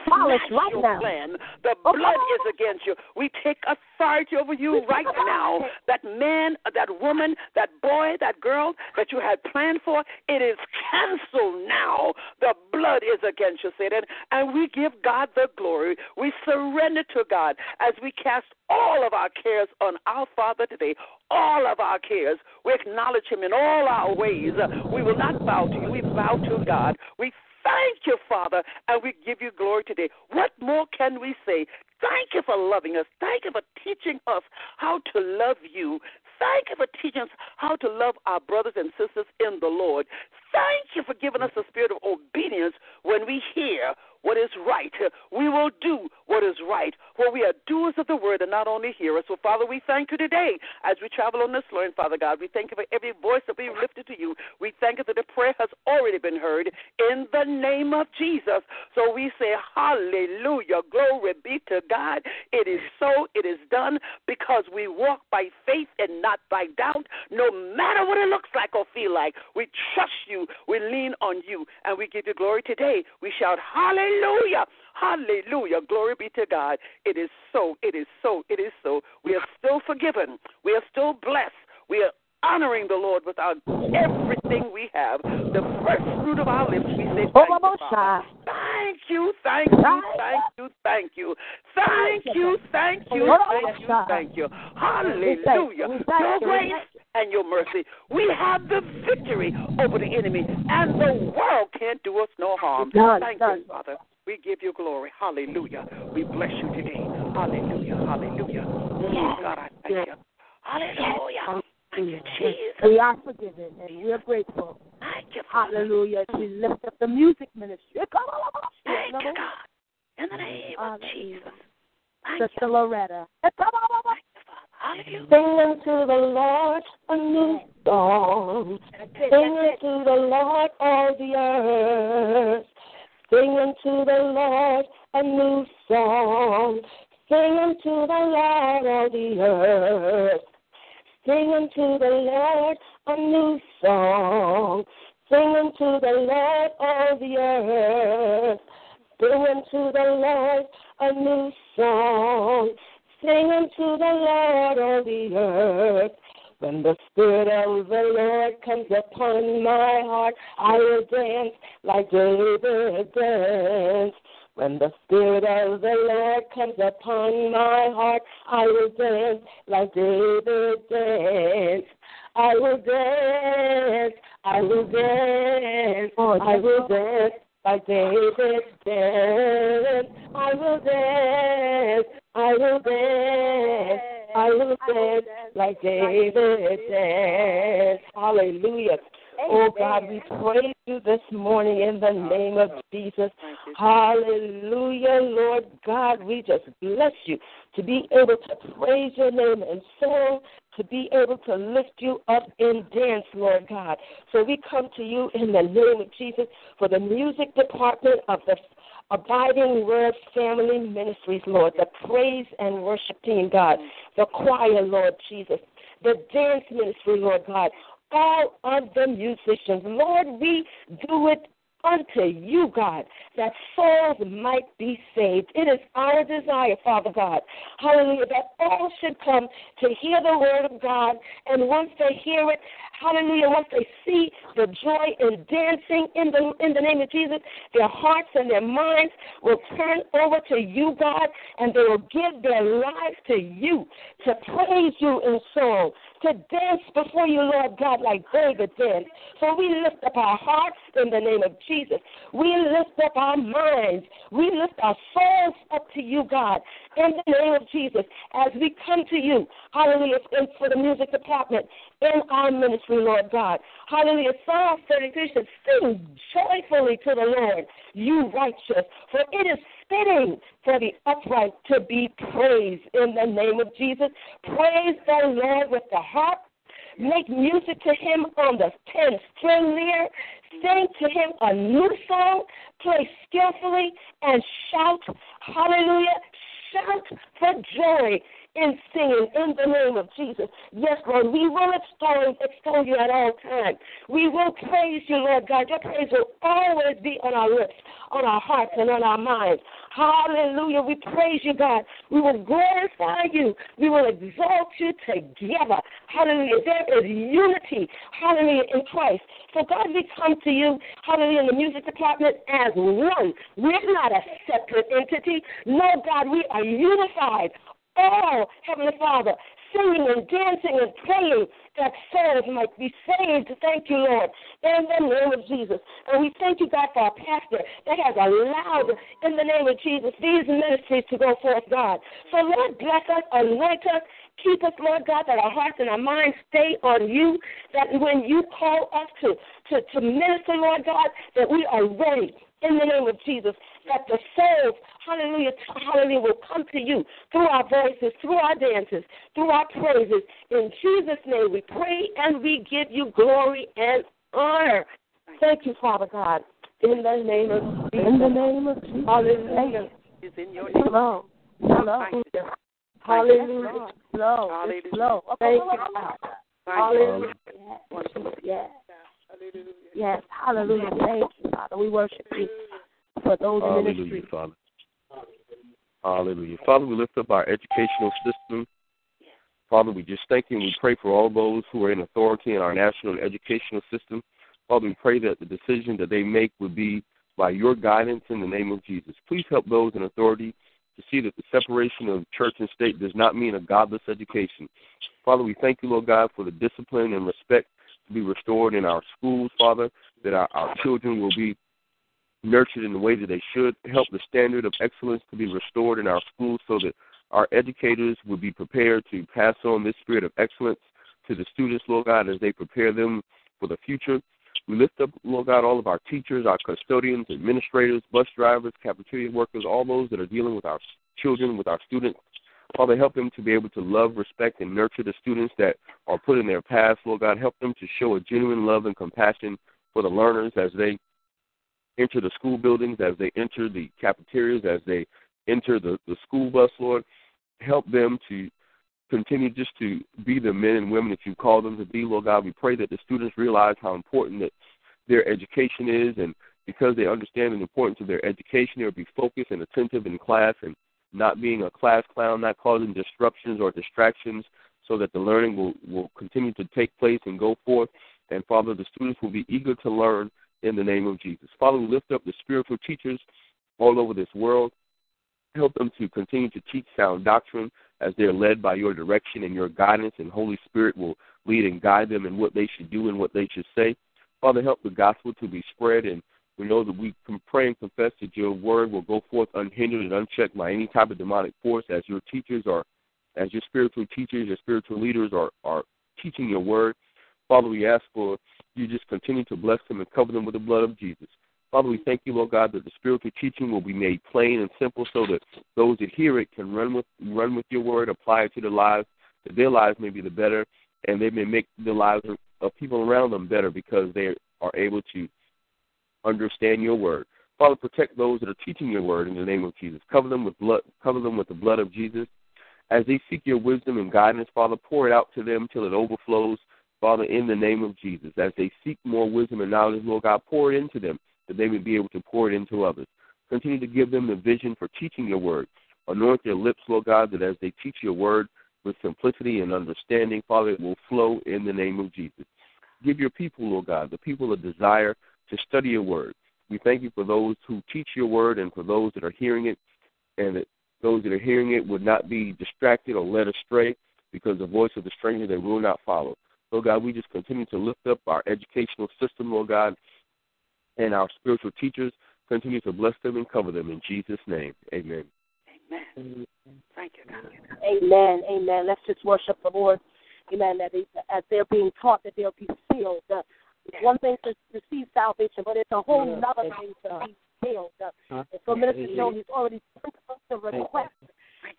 right your now. plan. The blood is against you. We take authority over you right now. That man, that woman, that boy, that girl that you had planned for, it is canceled now. The blood is against you, Satan. And we give God the glory. We surrender to God as we cast all of our cares on our Father today. All of our cares. We acknowledge Him in all our ways. We will not bow to you. We bow to God. We thank you, Father, and we give you glory today. What more can we say? Thank you for loving us. Thank you for teaching us how to love you. Thank you for teaching us how to love our brothers and sisters in the Lord. Thank you for giving us a spirit of obedience when we hear what is right. We will do what is right, for we are doers of the word and not only hearers. So, Father, we thank you today as we travel on this line, Father God. We thank you for every voice that we lifted to you. We thank you that the prayer has already been heard in the name of Jesus. So we say, Hallelujah. Glory be to God. It is so, it is done because we walk by faith and not by doubt. No matter what it looks like or feel like, we trust you, we lean on you, and we give you glory today. We shout, Hallelujah. Hallelujah. Hallelujah. Glory be to God. It is so. It is so. It is so. We are still forgiven. We are still blessed. We are honoring the Lord with our everything we have. The first fruit of our lips, we say oh, thank you. Thank you, thank you, thank you, thank you. Thank you, thank you, thank you, thank you. Hallelujah. Your grace and your mercy. We have the victory over the enemy, and the world can't do us no harm. Thank you, Father. We give you glory. Hallelujah. We bless you today. Hallelujah. Hallelujah. Oh, God, I thank you. Hallelujah. You, Jesus. We are forgiven and we're grateful. Thank you, Father. Hallelujah. We lift up the music ministry. Thank you, God. In the name of. Jesus. Thank you. Sister Loretta. Thank you, Father. Hallelujah. Sing unto the Lord a new song. Sing unto the Lord all the earth. Sing unto the Lord a new song. Sing unto the Lord all the earth. Sing unto the Lord a new song. Sing unto the Lord all the earth. Sing unto the Lord a new song. Sing unto the Lord all the earth. When the Spirit of the Lord comes upon my heart, I will dance like David danced. When the Spirit of the Lord comes upon my heart, I will dance like David danced. I will dance, I will dance, oh, I will dance like David danced. I will dance, I will dance, I will dance like David danced. Hallelujah. Oh God, we praise you this morning in the name of Jesus. Hallelujah, Lord God. We just bless you to be able to praise your name and song, to be able to lift you up in dance, Lord God. So we come to you in the name of Jesus for the music department of the Abiding Word Family Ministries, Lord, the praise and worship team, God, the choir, Lord Jesus. the dance ministry, Lord God, all of the musicians. Lord, we do it unto you, God, that souls might be saved. It is our desire, Father God, hallelujah, that all should come to hear the word of God, and once they hear it, hallelujah, once they see the joy in dancing in the in the name of Jesus, their hearts and their minds will turn over to you, God, and they will give their lives to you to praise you in song, to dance before you, Lord God, like David did. So we lift up our hearts in the name of Jesus. We lift up our minds. We lift our souls up to you, God, in the name of Jesus, as we come to you, hallelujah, for the music department in our ministry, Lord God. Hallelujah. Psalm 33 says, Sing joyfully to the Lord, you righteous, for it is fitting for the upright to be praised in the name of Jesus. Praise the Lord with the harp. Make music to him on the ten string lyre. Sing to him a new song. Play skillfully and shout. Hallelujah. Shout for joy in singing in the name of Jesus. Yes, Lord, we will extol, extol you at all times. We will praise you, Lord God. Your praise will always be on our lips, on our hearts, and on our minds. Hallelujah. We praise you, God. We will glorify you. We will exalt you together. Hallelujah. There is unity. Hallelujah. In Christ. So, God, we come to you, hallelujah, in the music department as one. We're not a separate entity. No, God, we are unified all, Heavenly Father, singing and dancing and praying that souls might be saved. Thank you, Lord, in the name of Jesus. And we thank you, God, for our pastor that has allowed, in the name of Jesus, these ministries to go forth, God. So, Lord, bless us, anoint us, keep us, Lord God, that our hearts and our minds stay on you, that when you call us to, to, to minister, Lord God, that we are ready in the name of Jesus, that the souls, hallelujah, hallelujah, will come to you through our voices, through our dances, through our praises. In Jesus' name we pray and we give you glory and honor. Thank you, Father God. In the name of Jesus. In the name of Jesus. Hallelujah. It's in your name. Hello. Hello. Hallelujah. Slow. Hallelujah. Thank you, God. Hallelujah. Yes. Hallelujah. Yes. Hallelujah. Thank you, Father. We worship you for those in Hallelujah, ministry. Father. Hallelujah. Father, we lift up our educational system. Father, we just thank you and we pray for all those who are in authority in our national educational system. Father, we pray that the decision that they make would be by your guidance in the name of Jesus. Please help those in authority to see that the separation of church and state does not mean a godless education. Father, we thank you, Lord God, for the discipline and respect to be restored in our schools, Father, that our, our children will be nurtured in the way that they should. Help the standard of excellence to be restored in our schools so that our educators will be prepared to pass on this spirit of excellence to the students, Lord God, as they prepare them for the future. We lift up, Lord God, all of our teachers, our custodians, administrators, bus drivers, cafeteria workers, all those that are dealing with our children, with our students. Father, help them to be able to love, respect, and nurture the students that are put in their path. Lord God, help them to show a genuine love and compassion for the learners as they enter the school buildings, as they enter the cafeterias, as they enter the, the school bus, Lord. Help them to continue just to be the men and women that you call them to be, Lord God. We pray that the students realize how important that their education is, and because they understand the importance of their education, they'll be focused and attentive in class and not being a class clown, not causing disruptions or distractions, so that the learning will, will continue to take place and go forth. And Father, the students will be eager to learn in the name of Jesus. Father, we lift up the spiritual teachers all over this world. Help them to continue to teach sound doctrine as they're led by your direction and your guidance, and Holy Spirit will lead and guide them in what they should do and what they should say. Father, help the gospel to be spread, and we know that we can pray and confess that your word will go forth unhindered and unchecked by any type of demonic force as your teachers are, as your spiritual teachers, your spiritual leaders are, are teaching your word. Father, we ask for you just continue to bless them and cover them with the blood of Jesus. Father, we thank you, Lord God, that the spiritual teaching will be made plain and simple so that those that hear it can run with run with your word, apply it to their lives, that their lives may be the better, and they may make the lives of people around them better because they are able to understand your word. Father, protect those that are teaching your word in the name of Jesus. Cover them with blood cover them with the blood of Jesus. As they seek your wisdom and guidance, Father, pour it out to them till it overflows, Father, in the name of Jesus. As they seek more wisdom and knowledge, Lord God, pour it into them that they may be able to pour it into others. Continue to give them the vision for teaching your word. Anoint their lips, Lord God, that as they teach your word with simplicity and understanding, Father, it will flow in the name of Jesus. Give your people, Lord God, the people a desire to study your word. We thank you for those who teach your word and for those that are hearing it, and that those that are hearing it would not be distracted or led astray because the voice of the stranger they will not follow. Lord God, we just continue to lift up our educational system, Lord God, and our spiritual teachers. Continue to bless them and cover them in Jesus' name. Amen. Amen. Thank you, God. Amen. Amen. Let's just worship the Lord. Amen. That is, as they're being taught, that they'll be sealed. Uh, one thing to receive salvation, but it's a whole Yeah. other thing to be sealed. Uh, and so Minister Joe has already sent us the request,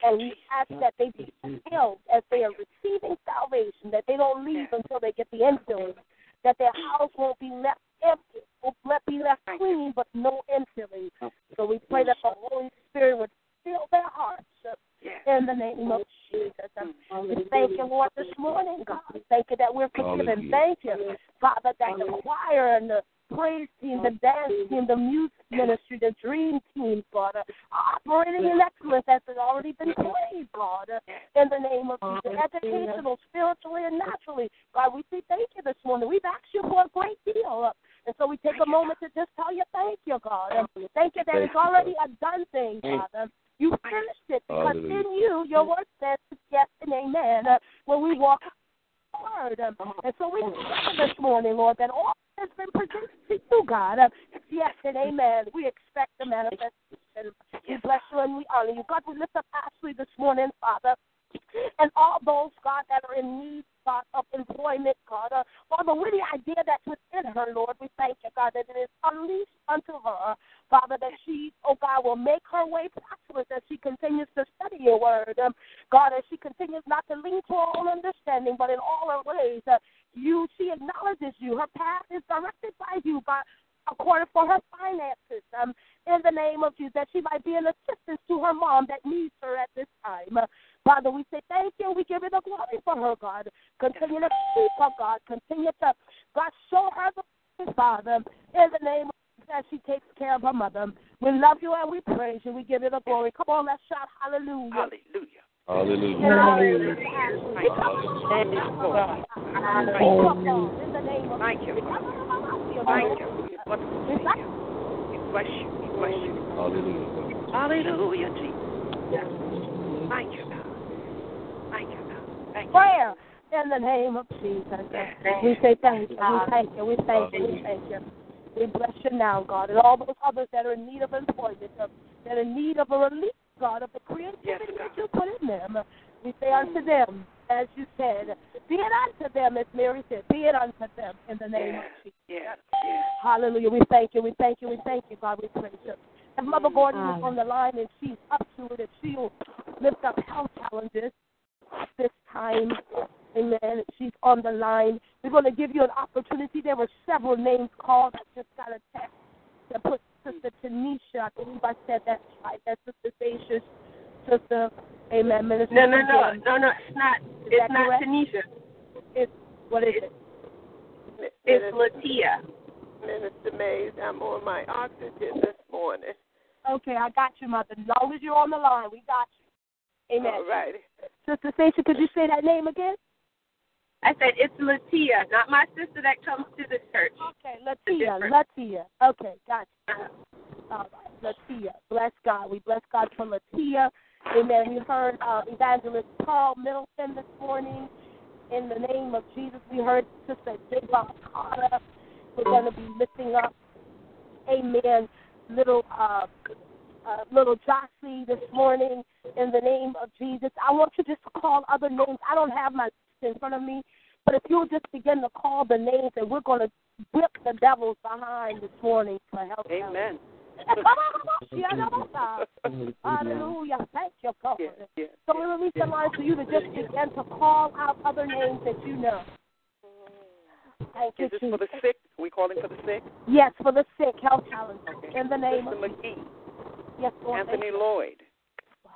and we ask that they be sealed as they are receiving salvation, that they don't leave until they get the infilling, that their house won't be left empty, won't be left clean, but no infilling. So we pray that the Holy Spirit would fill their hearts in the name of Jesus. We thank you, Lord, this morning, God. Thank you that we're forgiven. Thank you, Father, that the choir and the praise team, the dance team, the music ministry, the dream team, uh, operating in excellence as has already been prayed, uh, in the name of Jesus. Educational, spiritually, and naturally. God, we say thank you this morning. We've asked you for a great deal. and so we take a moment to just tell you thank you, God. Um, thank you that it's already a done thing, Father. You finished it because Hallelujah. in you, your word says yes and amen. Uh, when we walk in the word. Um, and so we this morning, Lord, that all has been presented to you, God. Uh, yes and amen. We expect the manifestation. We bless you and we honor you. God, we lift up Ashley this morning, Father. And all those, God, that are in need, God, of employment, God, uh, Father, with the idea that's within her, Lord, we thank you, God, that it is unleashed unto her, Father, that she, oh God, will make her way prosperous as she continues to study your word. Um, God, as she continues not to lean to her own understanding, but in all her ways, uh, you, she acknowledges you. Her path is directed by you, by according for her finances. Um, in the name of Jesus, that she might be an assistance to her mom that needs her at this time. Father, we say thank you. We give you the glory for her, God. Continue to keep her, God. Continue to, God, show her the Father, in the name of as she takes care of her mother. We love you and we praise you. We give you the glory. Come on, let's shout hallelujah. Hallelujah. Hallelujah. Of Thank you, Thank you. Bless you. Bless you. Hallelujah. Hallelujah, Jesus. Thank you. Thank you, prayer in the name of Jesus. We say thank you. We thank you. We thank you. We thank you. We bless you now, God, and all those others that are in need of employment, that are in need of a release, God, of the creativity that you put in them. We say unto them, as you said, be it unto them, as Mary said, be it unto them in the name of Jesus. Yes, yes. Hallelujah. We thank you. We thank you. We thank you, God. We praise you. And Mother Gordon is on the line, and she's up to it, and she'll lift up health challenges this time. Amen. She's on the line. We're going to give you an opportunity. There were several names called. I just got a text that put Sister Tanisha. I believe I said that's right. That's Sister Dacia's sister. Amen. Minister No, no, no, no, no. It's not. Is It's not correct? Tanisha. It's, what is it? It's Latia. Minister Mays, I'm on my oxygen this morning. Okay, I got you, Mother. As long as you're on the line, we got you. Amen. All right. Sister Stacia, could you say that name again? I said it's Latia, not my sister that comes to the church. Okay, Latia. Latia. Okay, got you. All right, Latia. Bless God. We bless God for Latia. Amen. We heard uh, Evangelist Paul Middleton this morning. In the name of Jesus, we heard Sister J. Bob Carter. We're going to be lifting up, amen, little uh, uh, little Jossie this morning in the name of Jesus. I want you to just to call other names. I don't have my in front of me, but if you'll just begin to call the names, and we're going to whip the devils behind this morning for help. Amen. [laughs] Hallelujah. Thank you, God. Yes, yes. So we release the line for you to just begin to call out other names that you know. Thank you, Is this for the sick? Are we calling for the sick? Yes, for the sick, health challenges. In the name Sister of Jesus. McGee, Yes, Lord. Anthony. Lloyd,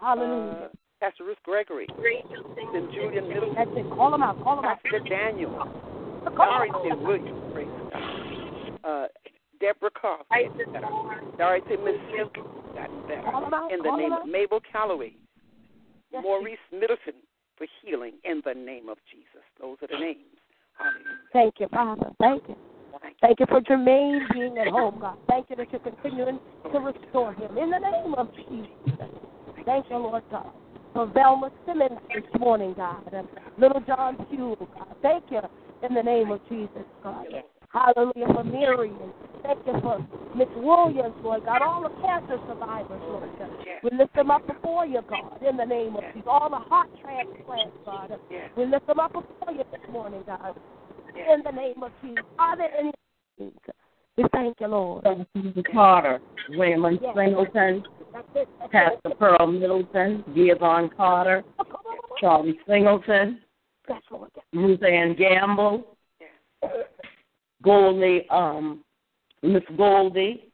Hallelujah. Uh, Pastor Ruth Gregory, and Julian Middleton. That's it. Call them out. Call them out. Pastor Daniel, Call 'em Dorothy out. Williams, praise God. Uh, Deborah Carr, Dorothy Miss gotten better. Call 'em out. In the name of Mabel Calloway, Yes, Maurice Middleton for healing in the name of Jesus. Those are the names. Hallelujah. Thank you, Father. Thank you. Thank you for Jermaine being at home, God. Thank you that you're continuing to restore him in the name of Jesus. Thank you, Lord God. For Velma Simmons this morning, God. And little John Pugh, God. Thank you in the name of Jesus, God. Hallelujah for Mary. And thank you for Miss Williams, Lord God. All the cancer survivors, Lord God. We lift them up before you, God, in the name of Jesus. All the heart transplants, God. We lift them up before you this morning, God. In the name of Jesus. Are there any? We thank you, Lord. Susan Carter, Raymond Yes. Singleton, That's it. That's Pastor. Pearl Middleton, Giovanni Carter, Charlie Singleton, Yes, Ruth Ann Gamble, Goldie, um, Miss Goldie,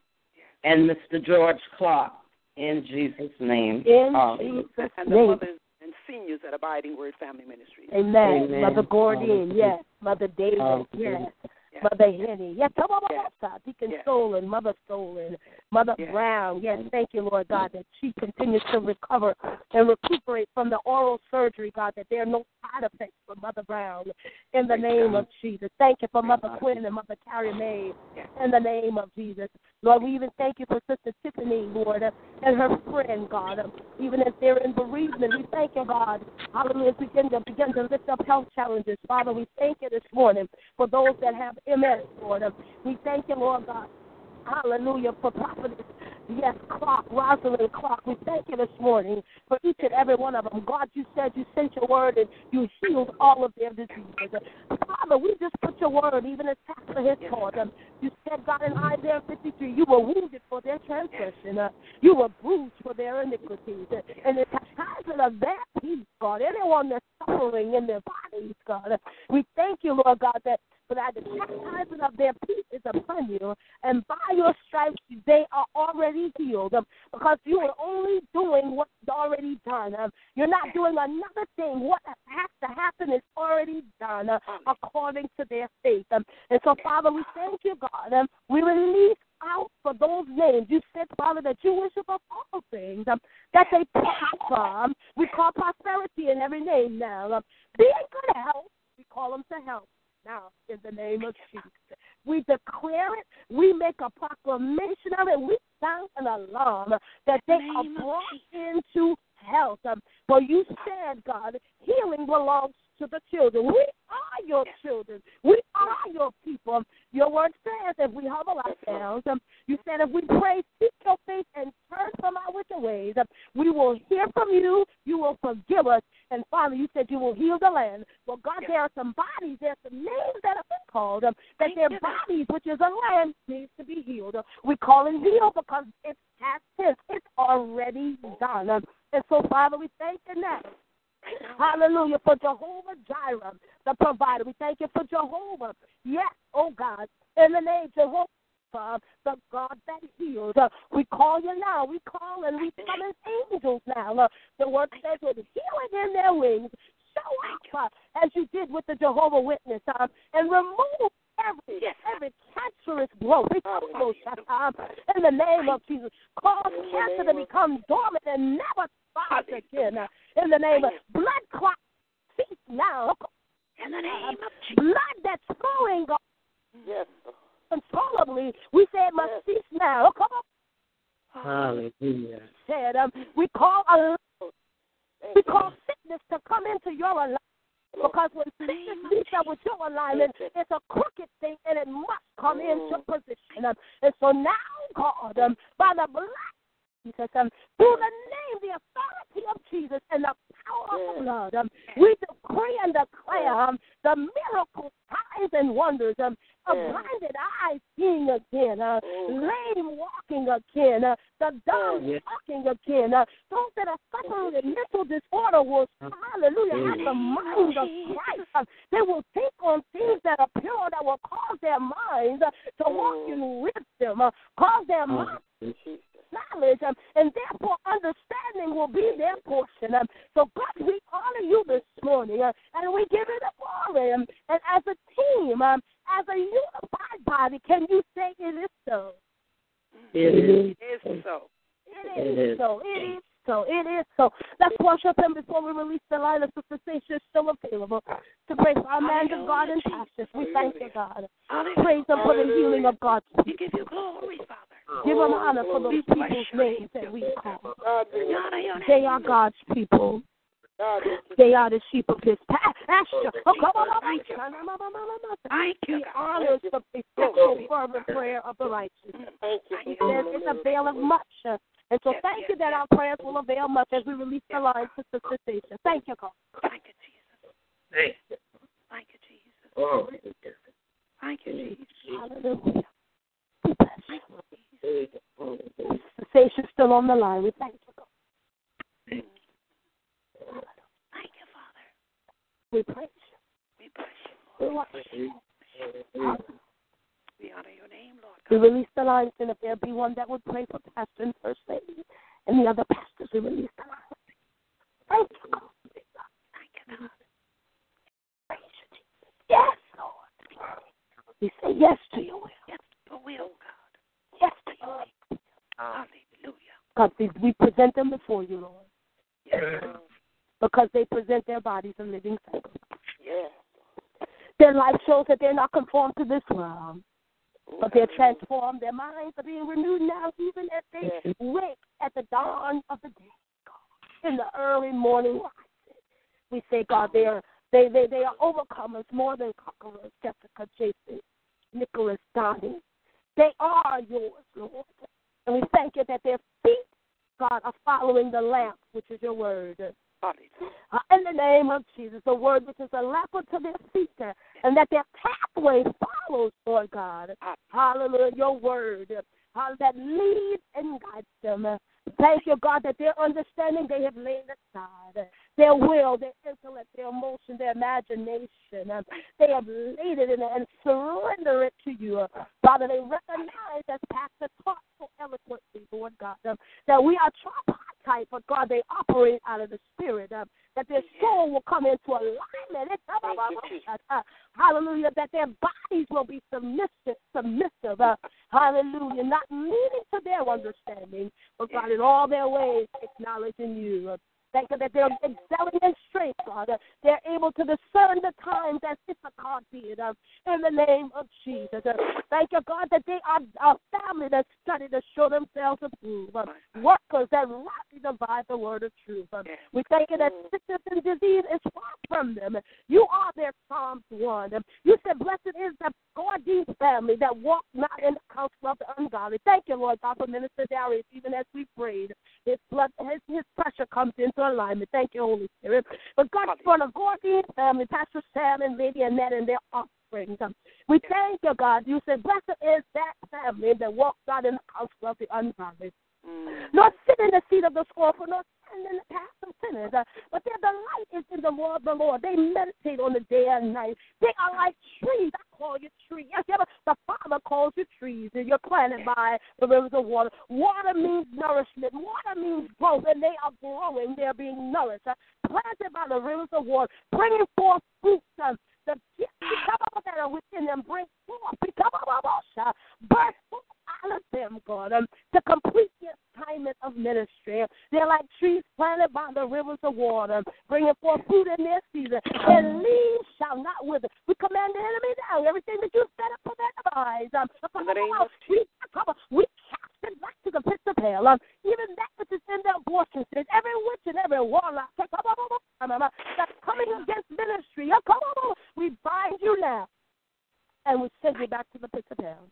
and Mr. George Clark. In Jesus' name. In Hallelujah. Jesus' And the name. mothers and seniors at Abiding Word Family Ministries. Amen. Amen. Mother Gordon, Hallelujah. yes. Mother David, Hallelujah. yes. Yes. Mother Henny, yes. Come on, Yes. yes. Deacon Yes. Stolen, Mother Stolen, Mother Yes. Brown, yes. Thank you, Lord God, that she continues to recover and recuperate from the oral surgery, God, that there are no side effects for Mother Brown. In the Praise name God. of Jesus. Thank you for Praise Mother God. Quinn and Mother Carrie Mae. Yes. In the name of Jesus. Lord, we even thank you for Sister Tiffany, Lord, and her friend, God. Even as they're in bereavement, we thank you, God. Hallelujah. As we begin to, begin to lift up health challenges, Father, we thank you this morning for those that have MS, Lord. We thank you, Lord God. Hallelujah for prophetess. Yes, Clark, Rosalind Clark. We thank you this morning for each and every one of them. God, you said you sent your word and you healed all of their diseases. Father, we just put your word, even as Pastor has taught them. You said, God, in Isaiah 53, you were wounded for their transgression. Uh, you were bruised for their iniquities. And the chastisement of their peace, God, anyone that's suffering in their bodies, God, uh, we thank you, Lord God, that for that the chastisement of their peace is upon you, and by your stripes they are already healed, um, because you are only doing what's already done. Um, you're not doing another thing. What has to happen is already done uh, according to their faith. Um, and so, Father, we thank you, God. Um, we release out for those names. You said, Father, that you wish above all things um, that they prosper. Um, we call prosperity in every name now. Um, be in good health. We call them to health now in the name of Jesus. We declare it. We make a proclamation of it. We sound an alarm that they are brought into health. Um, for you said, God, healing belongs to the children. We are your children. We are your people. Your word says if we humble ourselves, um, you said if we pray, seek your face, and turn from our wicked ways, um, we will hear from you. You will forgive us. And Father, you said you will heal the land. Well, God, there are some bodies, there are some names that have been called, um, that their bodies, which is a land, needs to be healed. We call it healed because it's past tense. It's already done. Um, and so, Father, we thank you now. Hallelujah for Jehovah Jireh, the provider. We thank you for Jehovah. Yes, oh God, in the name Jehovah. Uh, The God that heals. Uh, we call you now. We call and we summon angels now. Uh, the word says with healing in their wings, show up uh, as you did with the Jehovah Witness uh, and remove every every cancerous growth. We call those, uh, in the name of Jesus. Cause cancer to become dormant and never rise again. Uh, in the name of blood clot, cease now. In the name of Jesus. Blood that's flowing Yes. Controllably, we say it must cease now. Come on, Hallelujah. said um, we call a we call sickness to come into your alignment. Because when sickness meets up with your alignment, it's a crooked thing and it must come into position. Um, and so now, God, um, by the blood of Jesus, um, through the name, the authority of Jesus, and the power of the blood, um, we decree and declare um, the miracles, signs, and wonders um, a blinded eye seeing again, uh, lame walking again, uh, the dumb talking again, uh, those that are suffering with mental disorder will, hallelujah, have the mind of Christ. Uh, they will think on things that are pure that will cause their minds uh, to walk in wisdom, uh, cause their minds knowledge, um, and therefore understanding will be their portion. Um, so, God, we honor you this morning, uh, and we give you the glory. Um, and as a team, um, as a unified body, can you say it is so? It is. It is so. It is so. It is so. It is so. Let's worship Him before we release the line of cessation still available to pray for our man of God and pastors. We thank you, God. Praise Him for the healing of God. We give you glory, Father. Give Him honor for those people's names that we call. They are God's people. They are the sheep of his pasture. Oh, come on. Thank you, He honors the effectual fervent prayer of the righteous. He says it's avail of much. And so thank you that our prayers will avail much as we release the line to Sister Stacia. Thank you, God. Thank you, Jesus. Thank you. Thank you, Jesus. Oh, Thank you, Jesus. Hallelujah. We bless you. Sister Statia's still on the line. We thank you, God. Thank you, Father. We praise you. We bless you, We Lord. worship you. We honor your name, Lord We release the lines, and if there be one that would pray for Pastor and First Lady and the other pastors, we release the lines. Thank you, God. Thank you, God. Praise you, Jesus. Yes, Lord. We say yes to your will. Yes, to your will, God. Yes to your will. Hallelujah. God, we, we present them before you, Lord, Yes, Lord. Because they present their bodies a living sacrifice. Yes. Their life shows that they're not conformed to this world, but they're mm-hmm. transformed. Their minds are being renewed now, even as they wake at the dawn of the day. God. In the early morning rising, we say, God, they are they they they are overcomers more than conquerors. Jessica, Jason, Nicholas, Donnie, they are yours, Lord, and we thank you that their feet, God, are following the lamp, which is your word. Uh, in the name of Jesus, the word which is a lamp unto their feet, and that their pathway follows, Lord God. Hallelujah, your word uh, that leads and guides them. Thank you, God, that their understanding they have laid aside. Uh, Their will, their intellect, their emotion, their imagination. uh, They have laid it in and surrender it to you. Uh, Father, they recognize, as Pastor taught so eloquently, Lord God, uh, that we are tripartite, but God, they operate out of the Spirit. Uh, that their soul will come into alignment. It's- uh, hallelujah. That their bodies will be submissive, submissive. Uh, hallelujah. Not leaning to their understanding, but God, in all their ways, acknowledging you. Uh, Thank you that they're excelling in strength, God. They're able to discern the times as Issachar did. Uh, in the name of Jesus. Uh, Thank you, God, that they are a family that study to show themselves approved. Uh, workers that rightly divide the word of truth. Uh, we thank you that sickness and disease is far from them. You are their Psalms 1. Um, You said, Blessed is the Gordine family that walk not in the counsel of the ungodly. Thank you, Lord God, for Minister Darius, even as we prayed. His blood, his, his pressure comes into alignment. Thank you, Holy Spirit. But God, for the Gordine family, Pastor Sam and Lady Annette and their offspring. Um, We thank you, God. You said, Blessed is that family that walks out in the house of the ungodly not sit in the seat of the scornful, stand in the path of sinners. Uh, but their delight is in the law of the Lord. They meditate on the day and night. They are like trees. I call you trees. Yes, yeah, the Father calls you trees, and you're planted by the rivers of water. Water means nourishment. Water means growth, and they are growing. They're being nourished. Uh, planted by the rivers of water, bringing forth fruit. Uh, the gifts that are within them bring forth. Birth forth out of them, God, um, to complete the assignment of ministry. They're like trees planted by the rivers of water, bringing forth fruit in their season. Their leaves shall not wither. We command the enemy down. Everything that you set up for their demise. Um, In the name we, we cast it back to the pits of hell. Um, even that which is in their cities, every witch and every warlock that's coming against ministry. We bind you now and we send you back to the pits of hell.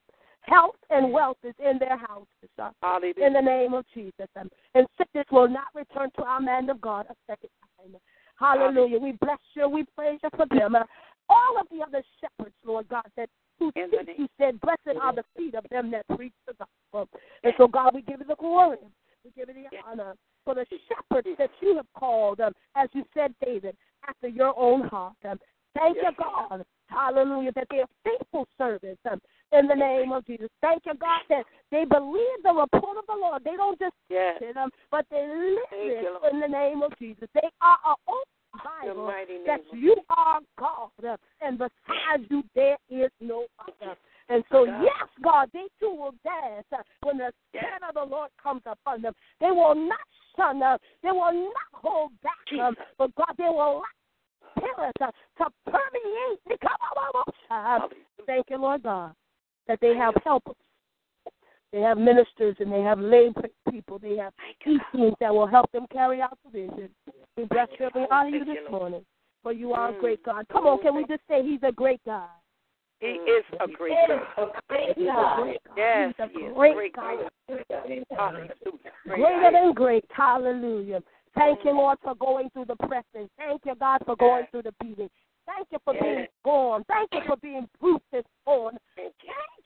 Health and wealth is in their houses. uh, Hallelujah. in the name of Jesus. Um, and sickness will not return to our man of God a second time. Hallelujah. We bless you. We praise you for them. Uh, all of the other shepherds, Lord God, that who teach you said, Blessed are the feet of them that preach the gospel. And so, God, we give you the glory. We give you the honor for the shepherds that you have called, um, as you said, David, after your own heart. Um, thank you, God. Hallelujah, that they are faithful servants um, in the name of Jesus. Thank you, God, that they believe the report of the Lord. They don't just Yes. um, but they live you, in the name of Jesus. They are an open Bible name that you are God, and besides you there is no other. And so, God. yes, God, they too will dance uh, when the Spirit of the Lord comes upon them. They will not son. Uh, they will not hold back, um, but God, they will allow spirit uh, to permeate. Thank you, Lord God, that they have helpers. They have ministers and they have lay people. They have teachings that will help them carry out the vision. We bless you and we honor you this morning. For you are a mm. great God. Come on, mm, can we just say He's a great God? He mm. is a great God. Great God. Yes, He's a great great God. Greater than great. Hallelujah. Thank you, Lord, for going through the pressing. Thank you, God, for going through the beating. Thank you for being born. Thank you for being bruised and born. Thank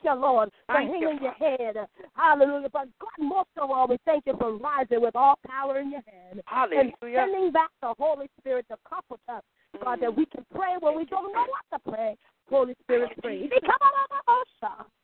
you, Lord, for Thank you, hanging your head. Hallelujah. But God, most of all, we thank you for rising with all power in your hand. And sending back the Holy Spirit to comfort us. God, that mm. we can pray when we don't know what to pray. Holy Spirit, pray.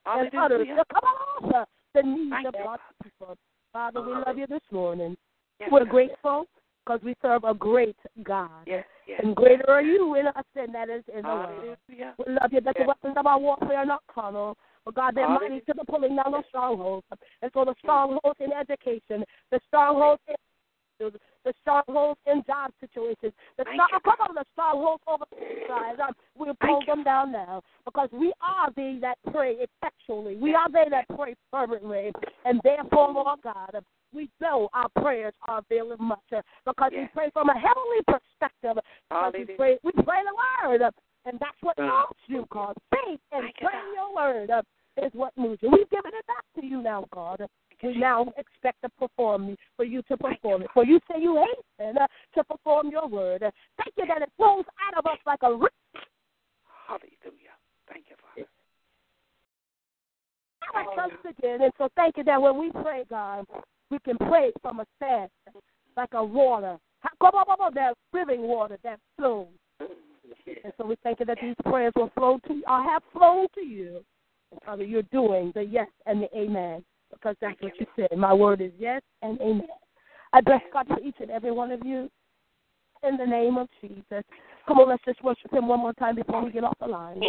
And others, Hallelujah. the needs Thank of you, God's people. Father, we love you this morning. Yes, We're grateful because we serve a great God. Yes, yes. And greater are you in us than that is in the world. We love you that the weapons of our warfare are not carnal. But God, they're mighty to the pulling down of strongholds. And so the strongholds in education, the strongholds in the strongholds in job situations, the strong, come on, the strongholds over the side. Um, we'll pull them down now because we are they that pray effectually. We are they that pray fervently. And therefore, Lord God, we know our prayers are availing much uh, because we pray from a heavenly perspective. Because we pray, we pray the word, uh, and that's what moves you, God. Faith and praying your word is what moves you. We've given it back to you now, God. We now expect to perform for you to perform it. For you say you hasten uh, to perform your word. Thank you that it flows out of us like a river. Hallelujah. Thank you, Father. Never comes again. And so thank you that when we pray, God, we can pray from a fast, like a water. That living water that flows. And so we thank you that these prayers will flow to or have flown to you. And Father, you're doing the yes and the amen because that's what you said. My word is yes and amen. I bless God for each and every one of you in the name of Jesus. Come on, let's just worship Him one more time before we get off the line.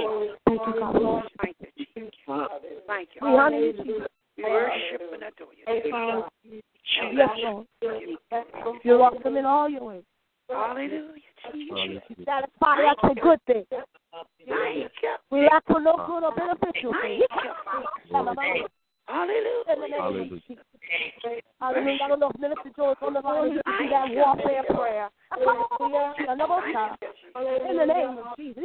Thank you, God. Lord. Thank you, Jesus. Thank you. We honor you, Jesus. We worship and adore you. Yes, Lord. You're awesome in all your ways. Hallelujah, Jesus. You satisfy us with good things. We lack for no good or beneficial thing. Hallelujah. In the name of Jesus. Hallelujah. I don't know if Minister Joe's on the line. He can do that warfare prayer. In the name of Jesus.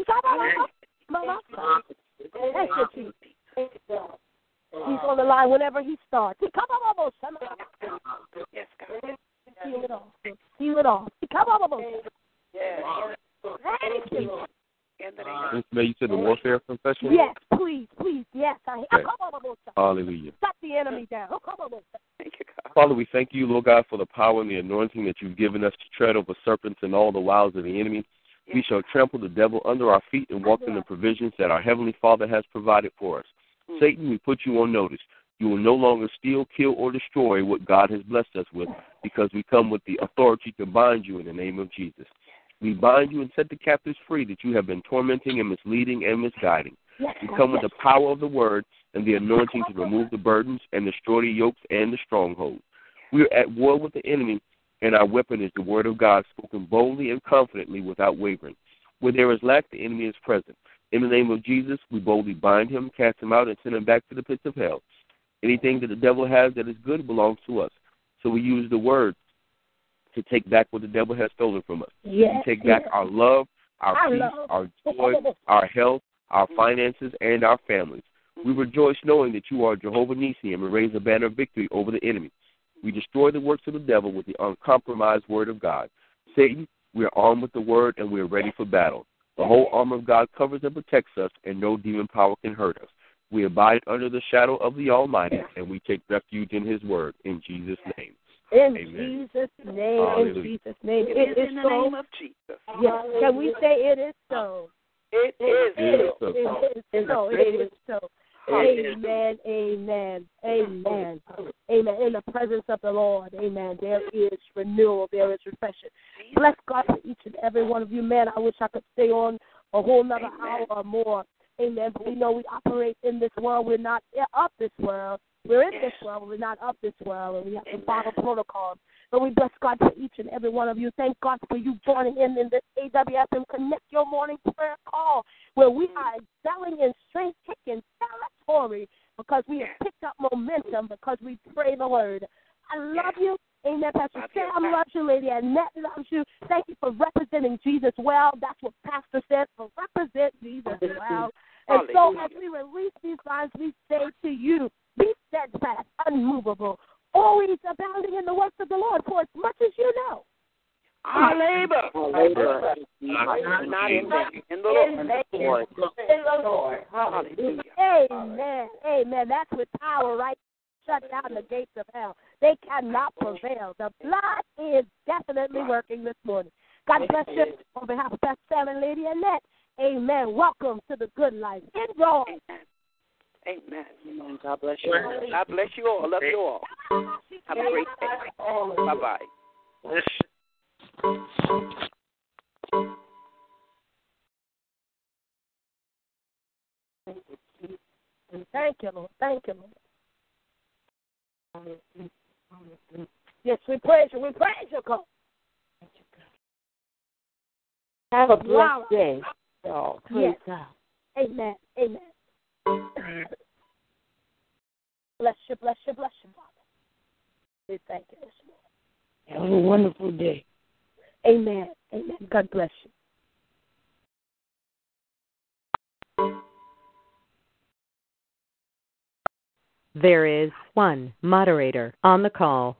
Thank you, Jesus. He's on the line whenever he starts. He come on, Yes, God. Seal it off. Seal it off. He come on, Yes. Thank you. In the name of Miss May, you said the warfare confession? Yes, please, please, yes. I, Okay. come on, Hallelujah. Shut the enemy down. Come on, Thank you, God. Father, we thank you, Lord God, for the power and the anointing that you've given us to tread over serpents and all the wiles of the enemy. We shall trample the devil under our feet and walk in the provisions that our Heavenly Father has provided for us. Mm. Satan, we put you on notice. You will no longer steal, kill, or destroy what God has blessed us with because we come with the authority to bind you in the name of Jesus. We bind you and set the captives free that you have been tormenting and misleading and misguiding. We come with the power of the word and the anointing to remove the burdens and destroy the yokes and the strongholds. We are at war with the enemy, and our weapon is the word of God spoken boldly and confidently without wavering. Where there is lack, the enemy is present. In the name of Jesus, we boldly bind him, cast him out, and send him back to the pits of hell. Anything that the devil has that is good belongs to us. So we use the word to take back what the devil has stolen from us. Yes, we take back our love, our Our peace, love. our joy, our health, our finances, and our families. We rejoice knowing that you are Jehovah Nissi and raise a banner of victory over the enemy. We destroy the works of the devil with the uncompromised word of God. Satan, we are armed with the word and we are ready for battle. The whole armor of God covers and protects us, and no demon power can hurt us. We abide under the shadow of the Almighty, and we take refuge in His word. In Jesus' name. In Amen. Jesus' name, Hallelujah. in Jesus' name. It It is is in the so. name of Jesus. Yes. Can we say it is so? It is It is so. so. It is so. It is so. Amen. Amen. Amen. Amen. In the presence of the Lord, amen. There is renewal. There is refreshing. Bless God for each and every one of you. Man, I wish I could stay on a whole another hour or more. Amen. But we know we operate in this world. We're not of this world. We're in this world. We're not of this world. And we have to follow protocol. But we bless God for each and every one of you. Thank God for you joining in in this AWFM Connect Your Morning Prayer Call, where we are excelling in strength, taking territory because we have picked up momentum because we pray the word. I love you. Amen. Pastor Sam loves you. Lady Annette loves you. Thank you for representing Jesus well. That's what Pastor said. For represent Jesus [laughs] well. And so as we release these lines, we say to you, be steadfast, unmovable, always abounding in the works of the Lord, for as much as you know. Our labor. Our labor. Not in vain. In the Lord. In the Lord. Hallelujah. Amen. Amen. That's with power, right? Shut down the gates of hell. They cannot prevail. The blood is definitely working this morning. God bless you. On behalf of Pastor Sam and Lady Annette, amen. Welcome to the good life. Enjoy. Amen. Amen. God bless you. God bless you all. Love you all. Have a great day. Bye bye. Thank you, Lord. Thank you, Lord. Yes, we praise you. We praise you, God. Have a blessed Wow. day, y'all. Praise Yes. God. Amen. Amen. bless you, bless you, bless you, Father. We thank you this morning. Have a wonderful day. Amen. Amen. God bless you. There is one moderator on the call.